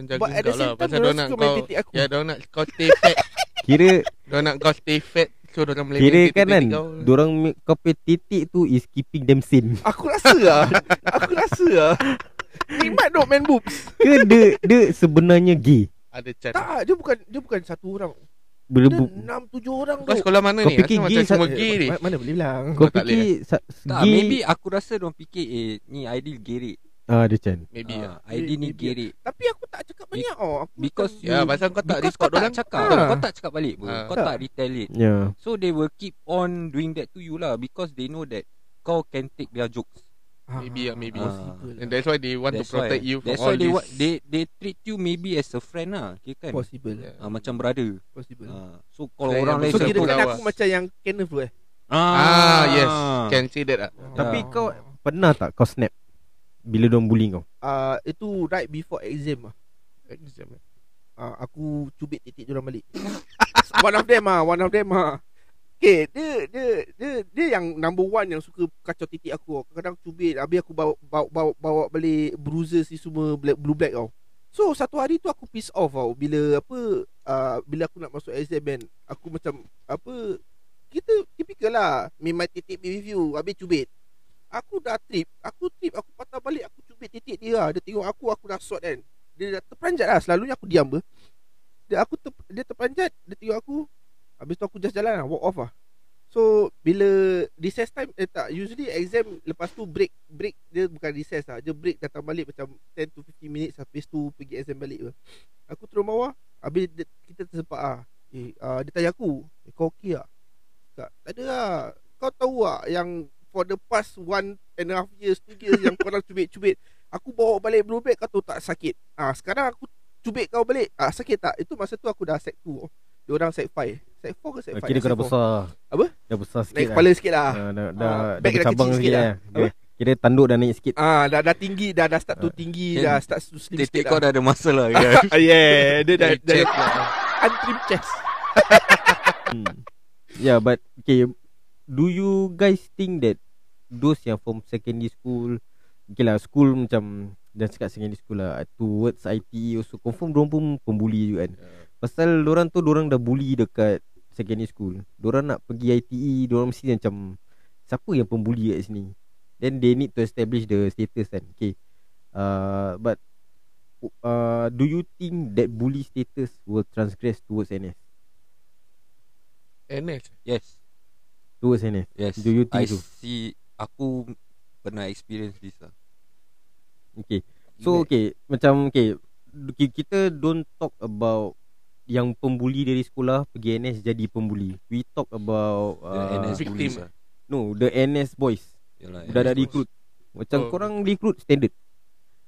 jaga But at the lah same time Pasal Diorang diorang nak suka main kau titik aku Ya diorang nak kau stay fat Kira Diorang nak kau stay fat So diorang boleh kira kan kan kau. Diorang kau punya titik tu is keeping them sane. Aku rasa lah Aku rasa lah Nikmat dok main boobs. Ke dia dia sebenarnya gay? Ada chat. Tak, dia bukan dia bukan satu orang. Bila bu- enam tujuh orang Kau tu. sekolah mana Kau ni? fikir Asal gay macam semua gay ni. Ma- Mana boleh bilang? kau tak boleh, fikir sa- Tak, gay maybe aku rasa dia fikir eh ni ideal gerik. Ah dia Chan. Maybe Ah, lah. ideal ni gerik. Tapi aku tak cakap banyak oh. Aku because Ya, pasal kau tak kau tak orang. cakap Ah. Kau tak cakap balik pun Ah. Kau Tak. tak retaliate Ya. So they will keep on doing that to you lah Because they know that Kau can take their jokes Ah, Maybe lah, maybe. possible And lah. that's why they want to That's protect why. you from That's all why they, this. wa- they they treat you maybe as a friend lah okay, kan Possible. Yeah. ah, Macam brother Possible. ah, So kalau Saya orang lain So kira kan aku macam yang Kenneth tu eh. Ah, yes. Can say that lah. Tapi Ah. kau pernah tak kau snap bila dong bully kau? Ah, itu right before exam ah. Exam. eh. Ah, aku cubit titik diorang balik. one of them ah, one of them ah. Okay, dia, dia, dia, dia yang number one yang suka kacau titik aku. Kadang-kadang cubit, habis aku bawa, bawa, bawa, bawa balik bruises ni semua black, blue black tau. So, satu hari tu aku piss off tau. Bila apa, uh, bila aku nak masuk exam kan, aku macam, apa, kita typical lah. Me my titik you, habis cubit. Aku dah trip, aku trip, aku patah balik, aku cubit titik dia. Dia tengok aku, aku dah sort kan. Dia dah terperanjat lah, selalunya aku diam ber. Dia, aku ter, dia terperanjat, dia tengok aku, Habis tu aku just jalan lah. Walk off lah. So Bila Recess time Eh tak. Usually exam Lepas tu break Break Dia bukan recess lah. Dia break datang balik Macam 10 to 15 minutes. Habis tu pergi exam balik ke. Aku turun bawah Habis dia, kita tersempat lah. Eh uh, Dia tanya aku eh, Kau tak? Tak, tak ada lah. Kau tahu tak Yang For the past One and a half years Two years Yang korang cubit-cubit Aku bawa balik blue bag Kau tahu tak sakit ah Sekarang aku Cubit kau balik ah Sakit tak Itu masa tu aku dah set 2 Dia orang set 5 Set 4 ke set 5 Kira kau dah besar. Apa? Dah besar sikit. Naik lah. kepala sikit lah Ah, dah dah, Ah, dah dah bercabang kecil sikit sikit lah. lah. Kira, kira tanduk dah naik sikit. Ah, dah dah tinggi dah dah start tu Ah. tinggi Kan dah start to slim Titik sikit kau dah ada masalah kan Ah, yeah, dia dah dah chest lah. untrim chest. hmm. Yeah, but okay. Do you guys think that those yang from secondary school, okay lah, school macam dan cakap secondary school lah towards ITE also confirm dorang pun pembuli juga kan. Pasal dorang tu dorang dah bully dekat secondary school. Dorang nak pergi ITE, dorang mesti macam siapa yang pembuli kat sini. Then they need to establish the status kan. Okay. Uh, but uh, do you think that bully status will transgress towards NS? NS. Yes Towards NS. Yes Do you think I so? see Aku Pernah experience this lah Okay. So okay, macam okay, ki- kita don't talk about yang pembuli dari sekolah pergi NS jadi pembuli. We talk about The uh, NS victim. lah no, the NS boys. Yalah, Dah dah NS boys. recruit. Macam Oh. korang recruit standard.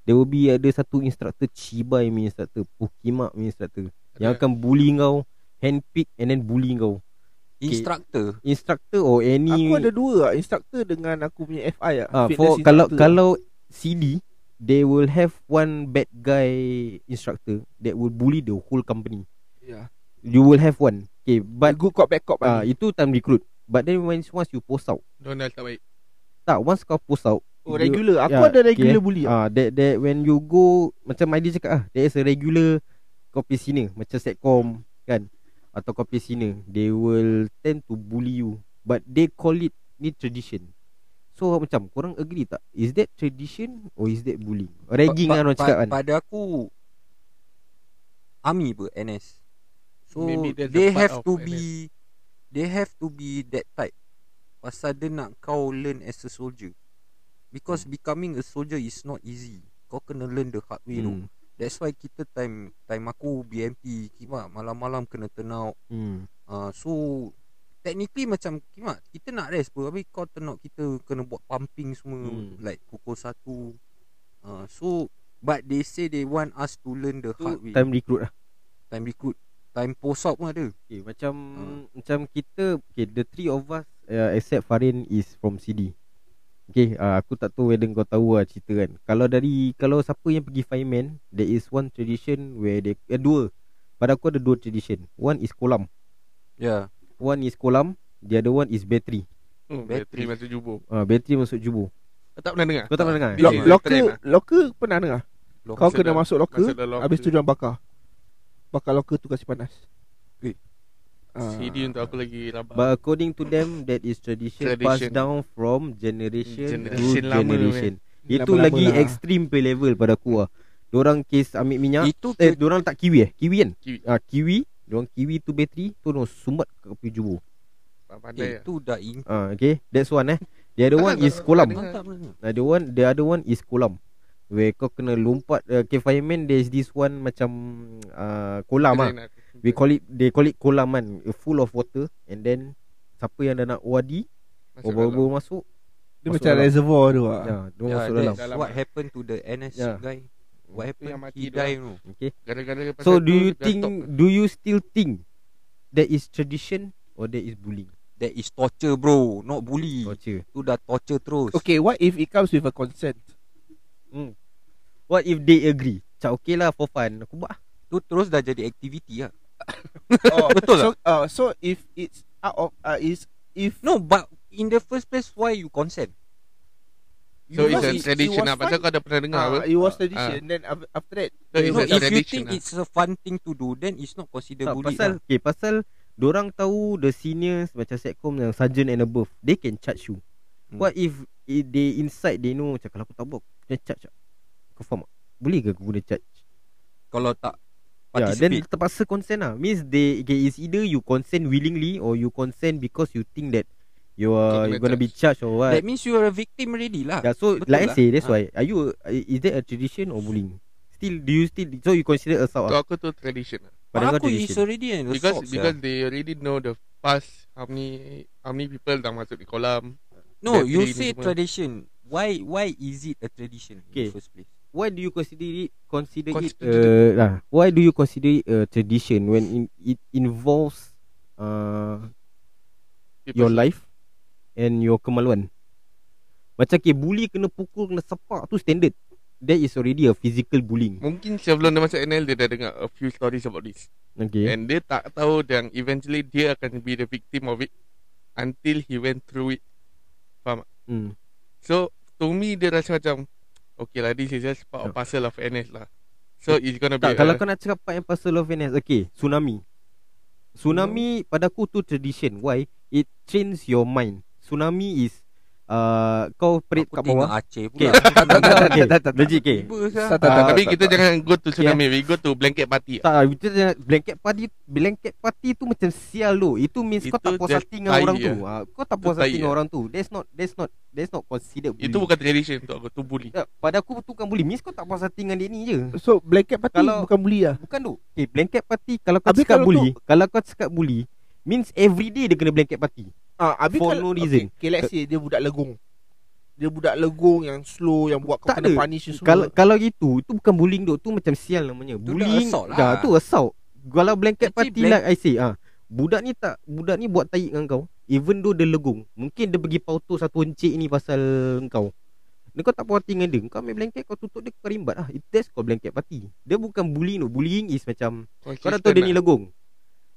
There will be ada satu instructor Chibai punya instructor, Pukimak punya instructor yang akan bully kau, handpick and then bully kau. Instructor Instructor or any Aku ada dua lah, instructor dengan aku punya FI lah. Ah, for kalau instructor. kalau CD they will have one bad guy instructor that will bully the whole company. yeah. You will have one. Okay, but good cop bad cop ah uh, itu time recruit. But then when once you post out, Donald tak baik. tak once kau post out, Oh you- regular Aku yeah, ada regular okay. bully ah that that when you go macam ID cakap ah, there is a regular copy senior macam setcom kan atau copy senior, they will tend to bully you. But they call it ni tradition. So macam korang agree tak? Is that tradition or is that bullying? Ragging kan orang cakap kan. Pada aku Army pun NS So they have to NS. be They have to be that type Pasal dia nak kau learn as a soldier Because Hmm. becoming a soldier is not easy Kau kena learn the hard way Hmm. tu That's why kita time Time aku BMT Kimak malam-malam kena turn out Hmm. uh, So Technically macam Kimak Kita nak rest pun Habis kau turn out Kita kena buat pumping semua Hmm. Like pukul 1 uh, So But they say they want us to learn the Tu hard way time recruit lah. Time recruit Time post out pun ada Okay, macam Ah. macam kita okay, the three of us uh, except Farin is from CD. Okay, uh, aku tak tahu whether kau tahu lah cerita kan. Kalau dari kalau siapa yang pergi fireman, there is one tradition where they eh, dua. Pada aku ada dua tradition. One is kolam. Ya yeah. One is kolam, the other one is battery. Hmm, Battery. masuk jubur. Uh, battery masuk jubur. Kau tak pernah dengar? Kau tak pernah dengar? Ini locker. Locker pernah dengar Lock- Kau kena masuk locker dalam Habis tu locker. jangan bakar Bakar locker tu kasih panas Eh. Ah. CD untuk aku lagi rabak. But according to them that is tradition, Tradition. passed down from generation, Generation to lama generation. Itu Lama-lama lagi lah. extreme pay level pada aku lah. Diorang kes ambil minyak. Itu Eh, ke, diorang tak kiwi eh? Kiwi kan? Kiwi. Ah, kiwi. Diorang kiwi tu bateri tu no sumbat ke api jubur. Pandai lah. itu dah in Ah, okay. That's one eh. The other one is kolam. lah. The other one, the other one is kolam. Where kau kena lompat uh, okay, fireman there's this one macam uh, kolam ah. We call it they call it kolam kan, full of water and then siapa yang dah nak wadi, Masuk masuk, Dia Masuk macam dalam. reservoir tu ah. ya, dia Yeah, masuk dalam. Dalam what happened to the NS Yeah. guy. What yang happened? mati He tu died. lah. no. Okay. Gara-gara So do tu, you think do you still think that is tradition or that is bullying? That is torture bro, not bully. Torture. Tu dah torture terus. Okay, what if it comes with a consent? Hmm. What if they agree? Cak okay lah for fun. Aku buat ah. Tu terus dah jadi aktiviti lah. Oh, Betul so, uh, so if it's out of uh, is if No, but in the first place, why you consent? So it's a it- it tradition was lah Pasal kau dah pernah dengar uh, apa it was tradition then af- after that So it's No, a if you think lah. it's a fun thing to do, then it's not considered Tak, bully. pasal lah. okay, pasal Diorang tahu the seniors macam setcom yang sergeant and above, they can charge you. Hmm. What if, if they inside they know macam kalau aku tak buat, aku kena charge tak? Kau faham tak? Boleh ke aku guna charge? Kalau tak Yeah, then participate. terpaksa consent lah. Means they okay, it's either you consent willingly or you consent because you think that you are you're gonna be charged or what. that means you are a victim already lah. Yeah, so Betul like I lah. say, that's Ah. why. Are you is that a tradition or bullying? Still, do you still so you consider assault? So ah? aku tu tradition lah Pada kau aku is tradition. already an Because assault. because sia. they already know the past How many How many people dah masuk di kolam no, you say tradition. Why why is it a tradition in Okay. the first place? Why do you consider it consider it Consider uh, lah, Why do you consider it a tradition when in, it involves uh, your life and your kemaluan? Macam ke bully kena pukul kena sepak tu standard. That is already a physical bullying. Mungkin sebelum dia masuk NL Dia dah dengar a few stories about this Okay. And dia tak tahu yang eventually dia akan be the victim of it until he went through it. Hmm. So to me dia rasa macam okay lah this is just part of parcel of NS lah. So it's gonna be Tak, kalau kau nak cakap part yang pasal of NS Okay Tsunami. Tsunami pada aku tu tradition. Why? It trains your mind. Tsunami is uh, Kau perit Aku kat tengok bawah Aceh Okay pula. tak, tak, tak, okay. tak, tak, Legit okay sia. Tak, tak, Ah, tak, tapi tak, kita tak. jangan go to tsunami, we go to blanket party. tak, kita jangan blanket party Blanket party tu macam sial tu Itu means kau Itu tak puas just hati dengan orang tu. Kau tak Itu puas hati dengan orang tu. That's not That's not That's not considered bully. Itu bukan tradition untuk aku, tu bully. tak, Pada aku tu bukan bully. Means kau tak puas hati dengan dia ni je. So blanket party Kalau- bukan bully lah? Bukan tu Okay blanket party Kalau kau Habis cakap kalau bully Kalau kau cakap bully Means every day dia kena blanket party Ah, habis For kalau- no reason. Okay, okay, let's say dia budak legong. Dia budak legong yang slow yang buat kau Tak kena ada. punish semua. Kalau kalau gitu Itu bukan bullying tu Tu macam sial namanya. Tu Bullying assault lah. dah, Tu assault. Kalau blanket Actually, party blank- like I say ah, Budak ni tak Budak ni buat taik dengan kau Even though dia legong. Mungkin dia pergi pauto Satu encik ni pasal kau. Dia kau tak puas hati dengan dia Kau ambil blanket Kau tutup dia Kau rimbat lah. It, That's called blanket party. Dia bukan bullying tu Bullying is macam Kau dah tahu dia ni legong.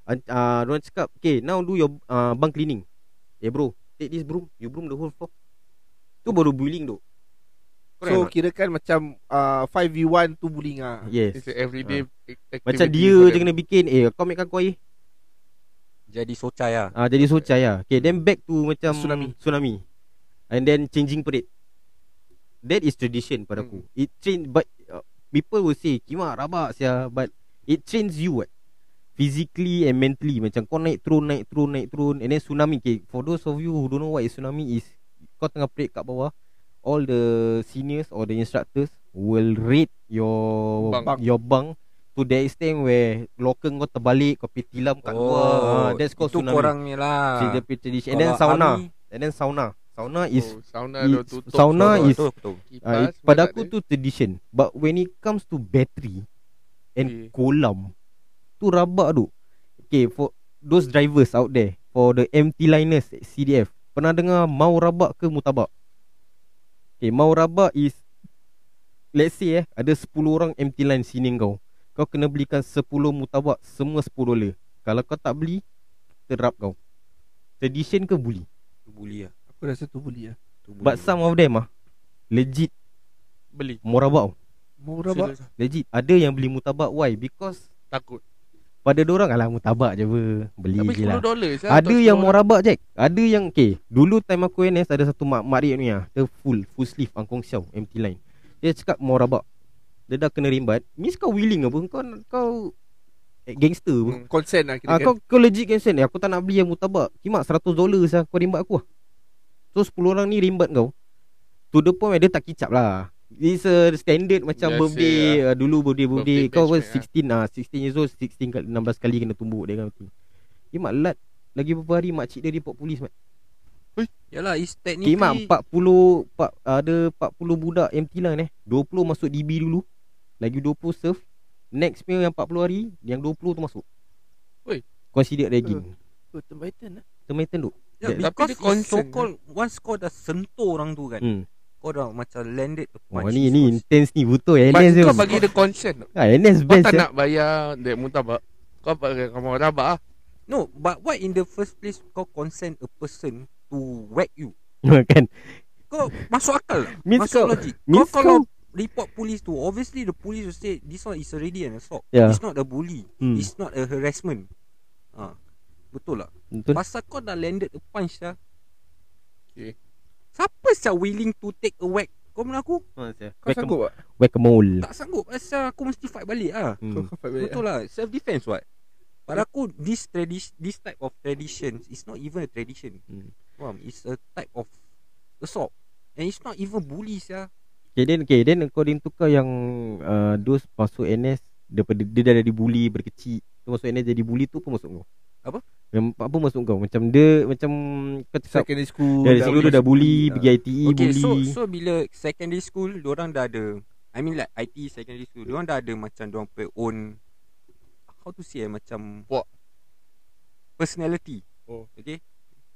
Uh, uh, Diorang cakap Okay now do your uh, Bunk cleaning Eh bro. Take this broom. You broom the whole floor. Tu baru bullying tu Correct So kira kan macam uh, 5v1 tu bullying ah. Yes. It's everyday activity Macam dia je kena bikin. Eh kau ambilkan aku air. Jadi socai lah. ah, Jadi socai lah Okay then back to macam Tsunami. Tsunami. And then changing parade. That is tradition pada aku. It change But uh, People will say Kima rabak sia. But It trains you what Physically and mentally. Macam kau naik turun Naik turun Naik turun. And then tsunami okay, For those of you Who don't know what is tsunami is Kau tengah parade kat bawah All the seniors Or the instructors Will rate your Bunk. Your bunk To the extent where Locker kau terbalik Kau pergi tilam kat luar. Ah, That's called Oh, itu tsunami. korang ni lah. Tradition And then sauna. army, And then sauna. Sauna is oh, sauna is- dah tutup. sauna is-. Kipas uh, semua Pada aku tu tradition. But when it comes to battery And Okay. kolam Tu rabak tu. Okay for Those drivers out there For the MT liners at CDF Pernah dengar Mau rabak ke mutabak? Okay mau rabak is Let's say eh Ada 10 orang MT line sini kau. Kau kena belikan 10 mutabak Semua 10 dolar. Kalau kau tak beli Terap kau. Tradition ke bully? Tu bully lah. Aku rasa tu bully lah. Tu bully. But some of them ah Legit Beli. Mau rabak. Tau Murah bak. Serious. Legit. Ada yang beli mutabak Why? Because Takut Pada orang alah mutabak je apa. Beli Tapi je lah. 10 dolar saya Ada yang morabak Jack. Ada yang Okay Dulu time aku NS Ada satu mak Rik ni lah Dia full Full sleeve Angkong Xiao Empty line. Dia cakap morabak Dia dah kena rimbat. Means kau willing apa? Kau kau eh, Gangster apa? Hmm, Consent lah Ah, kira kau kau legit gangster ni Aku tak nak beli yang mutabak Kimak 100 dolar sah Kau rimbat aku lah So 10 orang ni rimbat kau. To the point dia tak kicap lah It's a standard macam Biasa birthday uh, Dulu birthday birthday, Birthday. Kau kan 16 ah 16 years old 16 kali 16 kali kena tumbuk dia kan Kimak lat Lagi beberapa hari makcik dia report polis mat Yalah it's technically Kimak 40 empat, Ada 40 budak empty line eh 20 masuk DB dulu. Lagi 20 serve. Next meal yang 40 hari Yang 20 tu masuk. Oi. Consider ragging Oh, Tempaitan lah. Termaitan tu yeah, Tapi Because dia so called Once kau dah sentuh orang tu kan. Hmm. Kau dah macam landed a Oh punch ni ni intense ni betul But NS je kau bagi dia consent ah, NS Kau best tak ya. nak bayar Dek mutabak Kau pakai kamu mutabak ah. No but why in the first place Kau consent a person To whack you kan Kau masuk akal lah Means Masuk kau- logik Kau kalau kau- report police tu Obviously the police will say This one is already an assault Ya. It's not a bully Hmm. It's not a harassment ha. Betul lah Betul Pasal kau dah landed a punch dah Okay. Siapa sah willing to take a whack? Kau menurut aku? Kau sanggup tak? Whack a mole. Tak sanggup Asal aku mesti fight balik lah. Hmm. Kau fight balik Betul lah Self defense what? Pada aku This tradition This type of traditions Is not even a tradition. Hmm. Faham? It's a type of Assault. And it's not even bullies ya. Okay then okay, then according to kau yang uh, Those masuk NS Daripada dia dah jadi bully berkecil Tu masuk NS jadi bully tu apa masuk kau Apa? Yang apa masuk kau? Macam dia Macam cakap Secondary school Dari dah dulu dah bully Pergi ITE Okay bully. so So bila secondary school Diorang dah ada I mean like IT secondary school Diorang dah ada macam Diorang punya own How to say eh Macam Puak. Personality. Oh. Okay?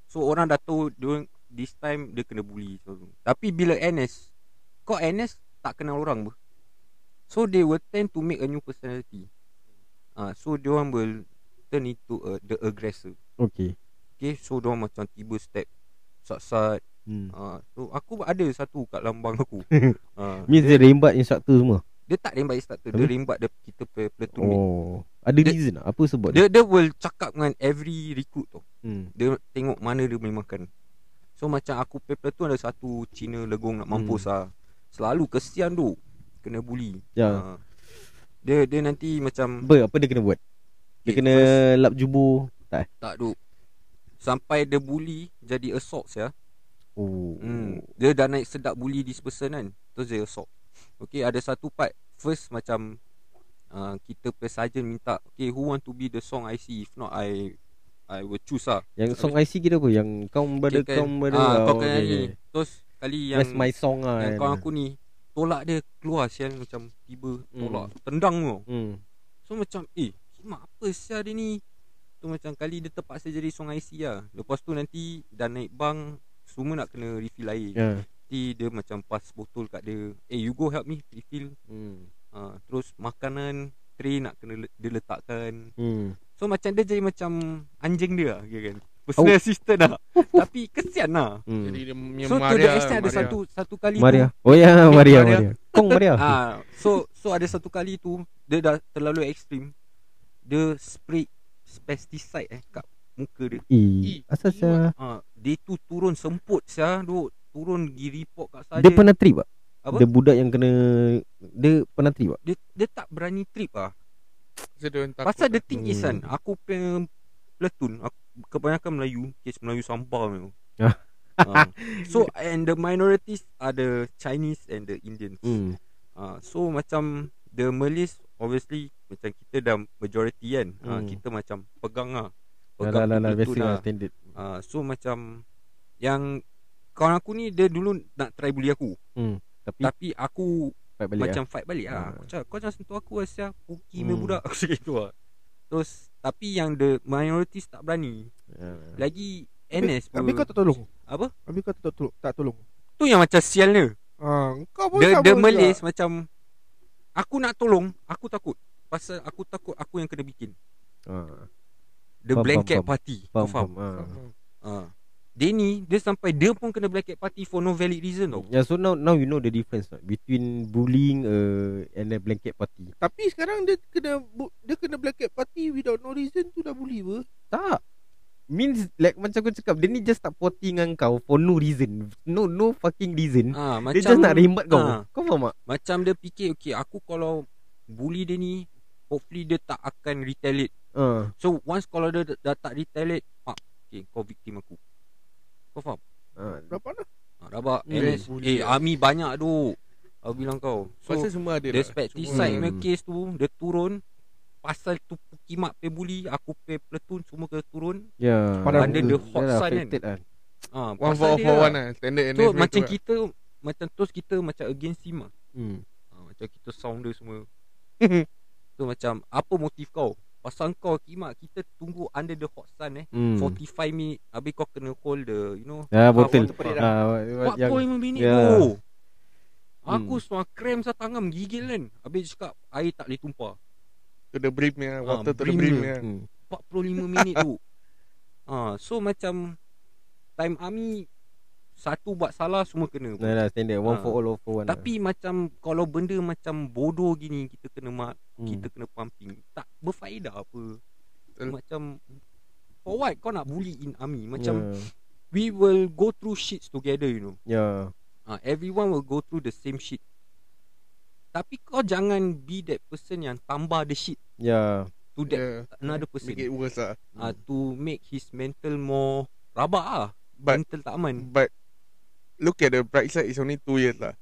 So orang dah tahu Diorang This time Dia kena bully. So, Tapi bila NS Kau NS Tak kenal orang ber So they will tend to make a new personality. Ah, So diorang will Turn into a, the aggressor Okay Okay so diorang macam Tiba step Sat-sat hmm. Ah, so aku ada satu kat lambang aku. ah, Means dia rembat instructor semua dia tak rembat instructor, dia Habis? rembat dia kita platoon. Oh Ada Dia- reason? Apa sebab dia, Dia dia will cakap dengan every recruit tu. hmm. Dia tengok mana dia boleh makan. So macam aku play platoon ada satu Cina legong nak mampus Hmm. ah. Selalu kesian tu kena bully. Ya Ah. dia dia nanti macam Apa, apa dia kena buat? Dia kena first- lap jubur Tak eh? tak duk. Sampai dia bully jadi assault ya. Oh Hmm. Dia dah naik sedap bully this person kan Terus dia assault Okay ada satu part First macam uh, Kita per sergeant minta Okay who want to be the song IC If not I I will choose lah Yang song IC kira apa? Yang kau brother Okay, kau kan? brother ah, Kau oh, kena okay, ni. Terus kali yang That's my song lah Yang kan. kawan aku ni Tolak dia keluar sial Macam tiba tolak Tendang tu hmm. So macam Eh Kimak apa sial dia ni? Tu macam kali dia terpaksa jadi song IC lah. Lepas tu nanti Dah naik bang Semua nak kena refill air. Ya. Nanti dia macam pass botol kat dia Eh you go help me refill. Hmm. ha, Terus makanan Tray nak kena le- dia letakkan. Hmm. So macam dia jadi macam Anjing dia lah kira kan. Personal Oh. assistant lah. Tapi kesian lah. Hmm. Jadi dia punya So to Maria the extent ada Maria. satu Satu kali Maria. tu. Oh ya Maria Maria. Maria. Kong Maria. Ah, So so ada satu kali tu Dia dah terlalu ekstrim Dia spray Pesticide eh Kat muka dia Eh Asal saya ah, Dia tu turun semput sia Duk turun pergi report kat saya Dia pernah trip tak? Apa? Dia budak yang kena Dia pernah trip tak? dia, dia tak berani trip lah Pasal the thing is kan. Aku punya Platoon aku, Kebanyakan Melayu Kes Melayu sampah memang Ah. Ah. So and the minorities Are the Chinese and the Indians Hmm. Ah, So macam The Malays Obviously Macam kita dah majority kan Ah, Hmm. Kita macam pegang lah Lah Pegang lah lah platoon lah standard Ah, So macam Yang Kawan aku ni Dia dulu nak try bully aku Hmm. Tapi Tapi aku fight balik macam lah. fight balik lah. Ah. Aku cakap kau jangan sentuh aku Asia Puki hmm. Hmm. budak Aku gitu lah Terus Tapi yang the minorities tak berani Ya. Lagi NS Habis kau tak tolong Apa? Habis kau tak tolong Tak tolong Tu yang macam sialnya Ah, Kau pun The, the. Malays macam Aku nak tolong Aku takut Pasal aku takut Aku yang kena bikin Ah. The Faham, blanket faham, party Faham, Kau faham? faham. Ah. Ha. Denny dia sampai dia pun kena blanket party for no valid reason tau. Yeah, so now now you know the difference tak? between bullying uh, and a blanket party. Tapi sekarang dia kena dia kena blanket party without no reason tu dah bully apa? Tak. Means like macam aku cakap dia ni just tak party dengan kau for no reason. No no fucking reason. Ah dia just nak rembat kau. ah, Kau faham tak? macam dia fikir okay aku kalau bully dia ni hopefully dia tak akan retaliate. Uh, So once kalau dia dah, dah tak retaliate, pak, okay kau victim aku. Kau faham? uh, Berapa lah? Ah, rabak. Hmm. NS, eh army banyak tu. Aku bilang kau. So Pasal semua ada the lah. pesticide Hmm. case tu dia turun pasal tu kimak pay bully, aku pay platoon semua kena turun. yeah. Padahal Under the hot Yalah, sun kan. kan. Ah, One pasal for dia for lah. one lah Standard NS Tu macam macam tu lah. kita macam terus kita macam against him lah. Hmm. Ha, macam kita sound dia semua. tu macam apa motif kau? Pasal kau kimak kita tunggu under the hot sun eh. Hmm. 45 minit habis kau kena hold the you know Ya betul. water parade Ah, wa- yang 45 minit Ya. tu. Aku Hmm. semua krem sa tangan menggigil kan. Habis cakap air tak boleh tumpah. To the brim ya Ah, Water to the brim brim dia. ya hmm. 45 minit tu. Ha, so macam time army satu buat salah semua kena. Nah, lah standard one Ah. for all all for one. Tapi macam kalau benda macam bodoh gini kita kena mak, lah. Hmm. kita kena pumping. Tak berfaedah apa. Betul. Macam for what kau nak bully in army? Macam yeah. we will go through shits together you know. yeah. Uh, everyone will go through the same shit. Tapi kau jangan be that person yang tambah the shit Yeah. to that Yeah. another person. Make it worse lah Uh, to make his mental more rabak ah. But mental tak aman. But Look at the bright side It's only 2 years lah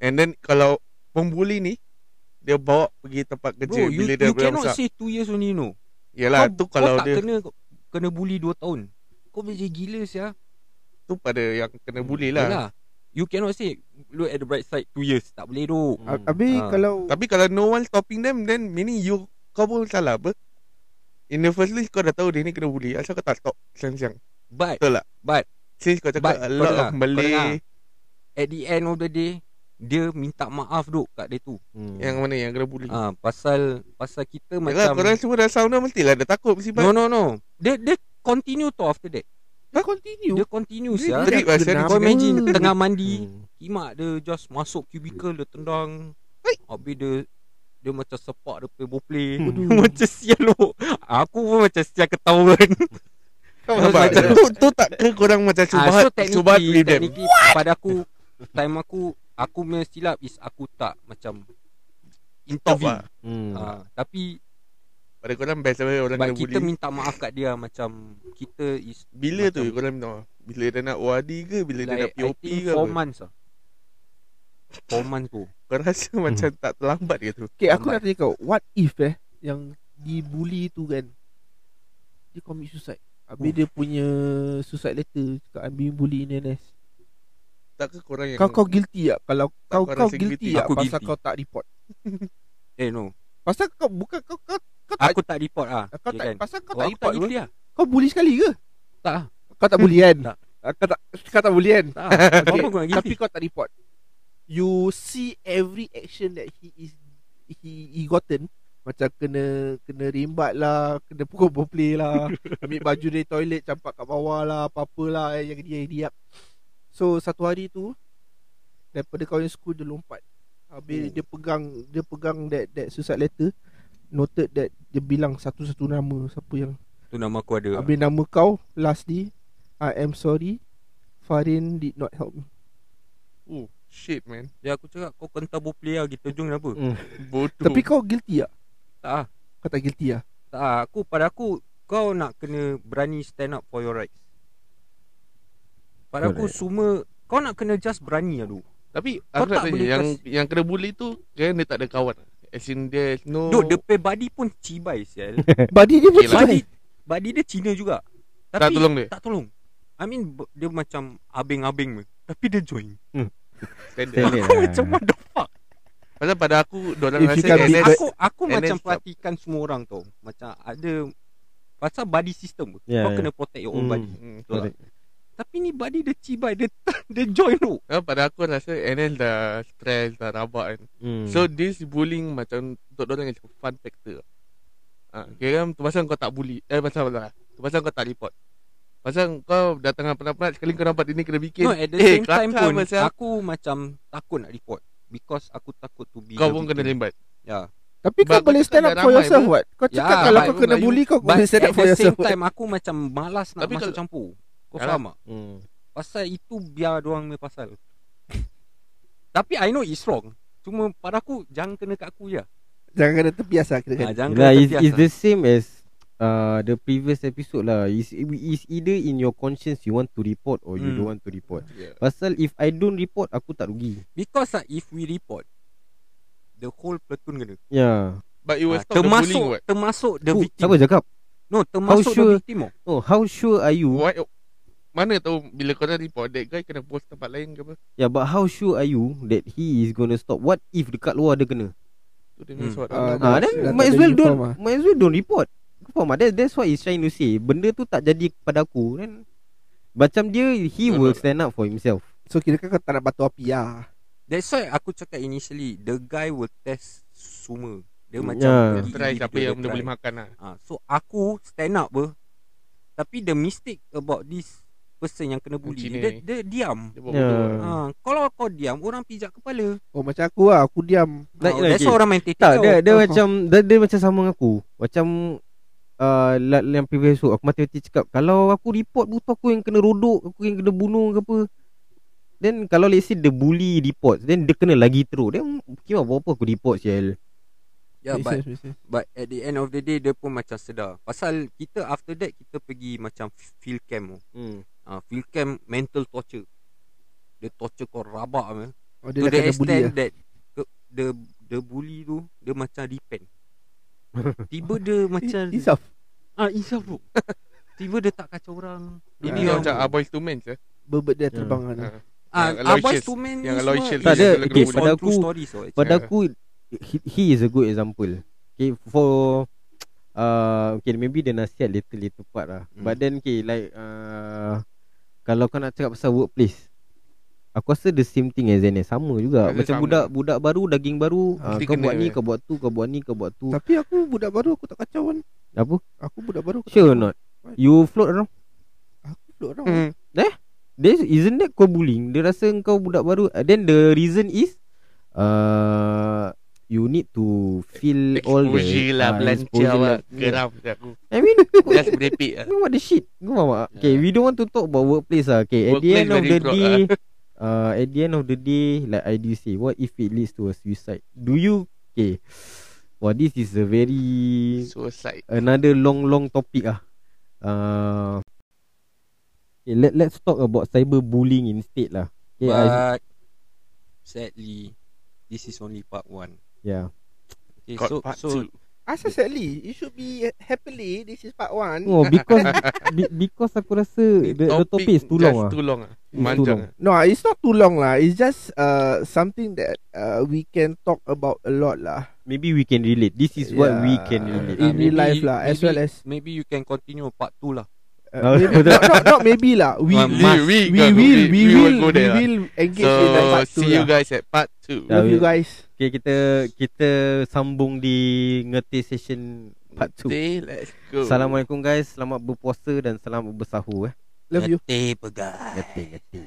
And then Kalau Pembuli ni Dia bawa pergi tempat kerja Bro, you, Bila dia you cannot besar say 2 years only you know. Yelah kau, tu kalau kau tak dia kena kena bully 2 tahun. Kau boleh jadi gila sia. Tu pada yang kena bully lah Yalah. You cannot say look at the bright side 2 years. Tak boleh tu. Hmm. Habis Ah. kalau Tapi kalau no one stopping them Then meaning you Kau pun salah apa In the first place Kau dah tahu dia ni kena bully Asal kau tak stop Siang-siang But Betul tak but Since kau cakap But A lot dengar, of Malay at the end of the day dia minta maaf duk kat dia tu. Hmm. Yang mana yang kena bully Ah pasal pasal kita Yalah macam korang semua dah sound dah Mestilah dah takut Mesti No no no. Dia dia continue to after that. Dia continue Dia continue Dia sia. Trip lah Syarif. Kau imagine tengah mandi Hmm. Kimak dia just masuk cubicle dia tendang. Habis dia dia macam sepak dia punya boplay. Aduh. macam sial lu. Aku pun macam sial ketahuan. Kau Macam- nampak tu, tu tak ke korang macam Ah, so Cubahat technically, with them technically pada aku time aku aku punya silap is aku tak macam intervene. lah Hmm. Ah, tapi Pada korang best lah Orang but kena kita bully minta maaf kat dia macam kita is Bila tu macam- korang minta maaf Bila dia nak OAD ke Bila dia nak like, I POP think ke 4 apa months lah. 4 months tu. Kau rasa macam tak terlambat ke tu Okay aku Lambat. nak tanya kau What if eh Yang dibully tu kan Dia commit suicide Habis dia punya Suicide letter Cakap I'm being bullied in NS Tak ke korang yang Kau kau guilty tak Kalau kau kau kau guilty guilty? tak Aku Pasal guilty. kau tak report Eh no. Pasal kau bukan kau kau Aku tak report ah. kau okay tak kan? pasal kau tak report tak lah. Kau bully sekali ke? Tak ah. Kau tak bully kan? Tak. Ah, Kau tak kau tak bully kan? Tak. ah. Okay, nak Tapi kau tak report. You see every action that he is he he gotten macam kena kena rimbat lah, kena pukul boplay lah, ambil baju dari toilet campak kat bawah lah, apa-apa lah yang dia dia. So satu hari tu daripada kawan school dia lompat. Habis Oh. dia pegang dia pegang that that suicide letter noted that dia bilang satu-satu nama siapa yang Tu nama aku ada. Habis nama kau Lastly I am sorry Farin did not help me Oh shit man Ya aku cakap kau kental boplay lah kita jom kenapa? Hmm. Bodoh Tapi kau guilty tak? Tak ah. Kau tak guilty tak? Tak ah. Aku pada aku kau nak kena berani stand up for your rights. Pada aku Correct. semua kau nak kena just berani lah tu. Tapi Kau aku tak nak tanya Yang yang kena bully tu Kan dia tak ada kawan As in there no Duk the pay body pun cibai sial. Body dia pun Okay cerai body body dia Cina juga. Tak Tapi tolong dia tak tolong. I mean b- dia macam abeng-abeng pun. Tapi dia join. Standard. Aku lah. macam what the fuck. Pasal pada aku Diorang If rasa NS Aku aku NS macam tak- perhatikan semua orang tau. Macam ada pasal body system. Yeah, kau yeah. kena protect your own Hmm. body. Hmm. Tapi ni body dia cibai dia dia join tu. Ah, Pada aku rasa NS dah stress Dah rabak kan. Hmm. So this bullying Macam Untuk diorang macam Fun factor. Ah, Kira kan tu pasal kau tak bully. Eh pasal lah? Tu pasal kau tak report. Pasal kau dah tengah penat-penat Sekali kau nampak dia ni kena bikin. No at the Eh, same time pun pasal. Aku macam Takut nak report. Because aku takut to be Kau the pun kena lembat Ya. Tapi kau But kau boleh stand up for yourself what? Kau Ya, cakap kalau but kau kena bully Kau boleh stand at up for the yourself same time Aku macam malas nak Tapi masuk kalau- campur Kau Yalah. faham tak Hmm. Pasal itu biar doang punya pasal Tapi I know it's wrong Cuma pada aku Jangan kena kat aku je Jangan kena terbiasa kira kan ha, Jangan kena it's, terbiasa it's the same as uh, the previous episode lah. It's, it's either in your conscience you want to report or you Hmm. don't want to report. yeah. Pasal if I don't report, aku tak rugi. Because uh, if we report The whole platoon kena Yeah. But it will Ah, stop the bullying Termasuk what Termasuk the Who, victim siapa cakap? No termasuk sure? the victim oh. Oh, how sure are you? Why Mana tahu Bila kau dah report That guy kena post tempat lain ke apa Yeah, but how sure are you that he is gonna stop? What if dekat luar dia kena? Tu dia Hmm. punya Ah, Allah. Ah, dah- then dah might tak as well don't ah. might as well don't report. Kau faham tak? That, that's what he's trying to say. Benda tu tak jadi kepada aku kan. Macam dia he No, will no. stand up for himself. So kira kan kau tak nak batu api lah That's why aku cakap initially The guy will test semua Dia Hmm, macam yeah. Try siapa yang dia try. boleh makan lah ha, So aku stand up ber Tapi the mistake about this person yang kena bully Cina dia, dia diam Dia buat Yeah. lah. ha, Kalau kau diam Orang pijak kepala Oh macam aku lah Aku diam Like- ha, like, That's okay. orang main tetek Tak, dia dia Oh. macam dia, dia macam sama dengan aku. Macam uh, yang previous aku mati-mati cakap kalau aku report butuh aku yang kena rodok, aku yang kena bunuh ke apa. Then kalau let's say the bully report Then dia kena lagi teruk Then kira buat apa aku report sial yeah, Make but, sense, make sense. but at the end of the day Dia pun macam sedar Pasal kita after that Kita pergi macam field camp hmm. Ha, Field camp mental torture Dia torture kau rabak man. Oh dia To the kena bully extent lah that ke- The the bully tu Dia macam repent Tiba dia macam Isaf Ah insaf bro Tiba dia tak kacau orang Ini Ah. yang macam Aboys to Men je Berbet dia Ya. terbang kan Ah. Ah, Aloysius. tu man Yang Aloysius Tak, is dia- based okay, pada aku- stories. Pada Yeah. aku he, he is a good example Okay for uh, Okay maybe the nasihat little-little part lah Hmm. But then okay like uh, Kalau kau nak cakap pasal workplace Aku rasa the same thing as NS Sama juga. Macam sama. budak budak baru Daging baru Mesti Kau kena buat ni eh. Kau buat tu Kau buat ni Kau buat tu. Tapi aku budak baru Aku tak kacau kan Apa? Aku budak baru aku Sure or not? You float around? Aku float around. Hmm. There isn't that kau bullying? Dia rasa kau budak baru. Uh, Then the reason is uh, You need to feel all the Exposure lah ah, Belancar exposure lah lah. Geram aku I mean Just merepek lah What the shit Kau faham tak Okay Yeah. we don't want to talk about workplace lah Okay at the Workplace end of the day uh, At the end of the day Like I do say What if it leads to a suicide Do you Okay Wah this is a very Suicide Another long long topic ah. Uh, okay, let let's talk about cyberbullying instead lah. Okay, I, But sadly this is only part 1. Yeah. Okay, Got so part so two Asa sadly It should be happily This is part 1 Oh because be, because aku rasa the, the topic is too long just ah. too long ah too long. Manjang ah No it's not too long lah It's just uh, Something that uh, We can talk about a lot lah Maybe we can relate. This is what we can relate. In Ah, real life lah As maybe- well as maybe you can continue part 2 lah. Uh, maybe, not, not, not maybe lah We Well, we, must. we, we, will We, we will will go We there lah. will engage in So part 2 see you lah. guys at part 2 Yeah. Love you guys Okay, kita kita sambung di ngeti session part 2. Okay let's go Assalamualaikum guys. Selamat berpuasa dan selamat bersahur eh. Love you Letih pegang. Ngeti ngeti.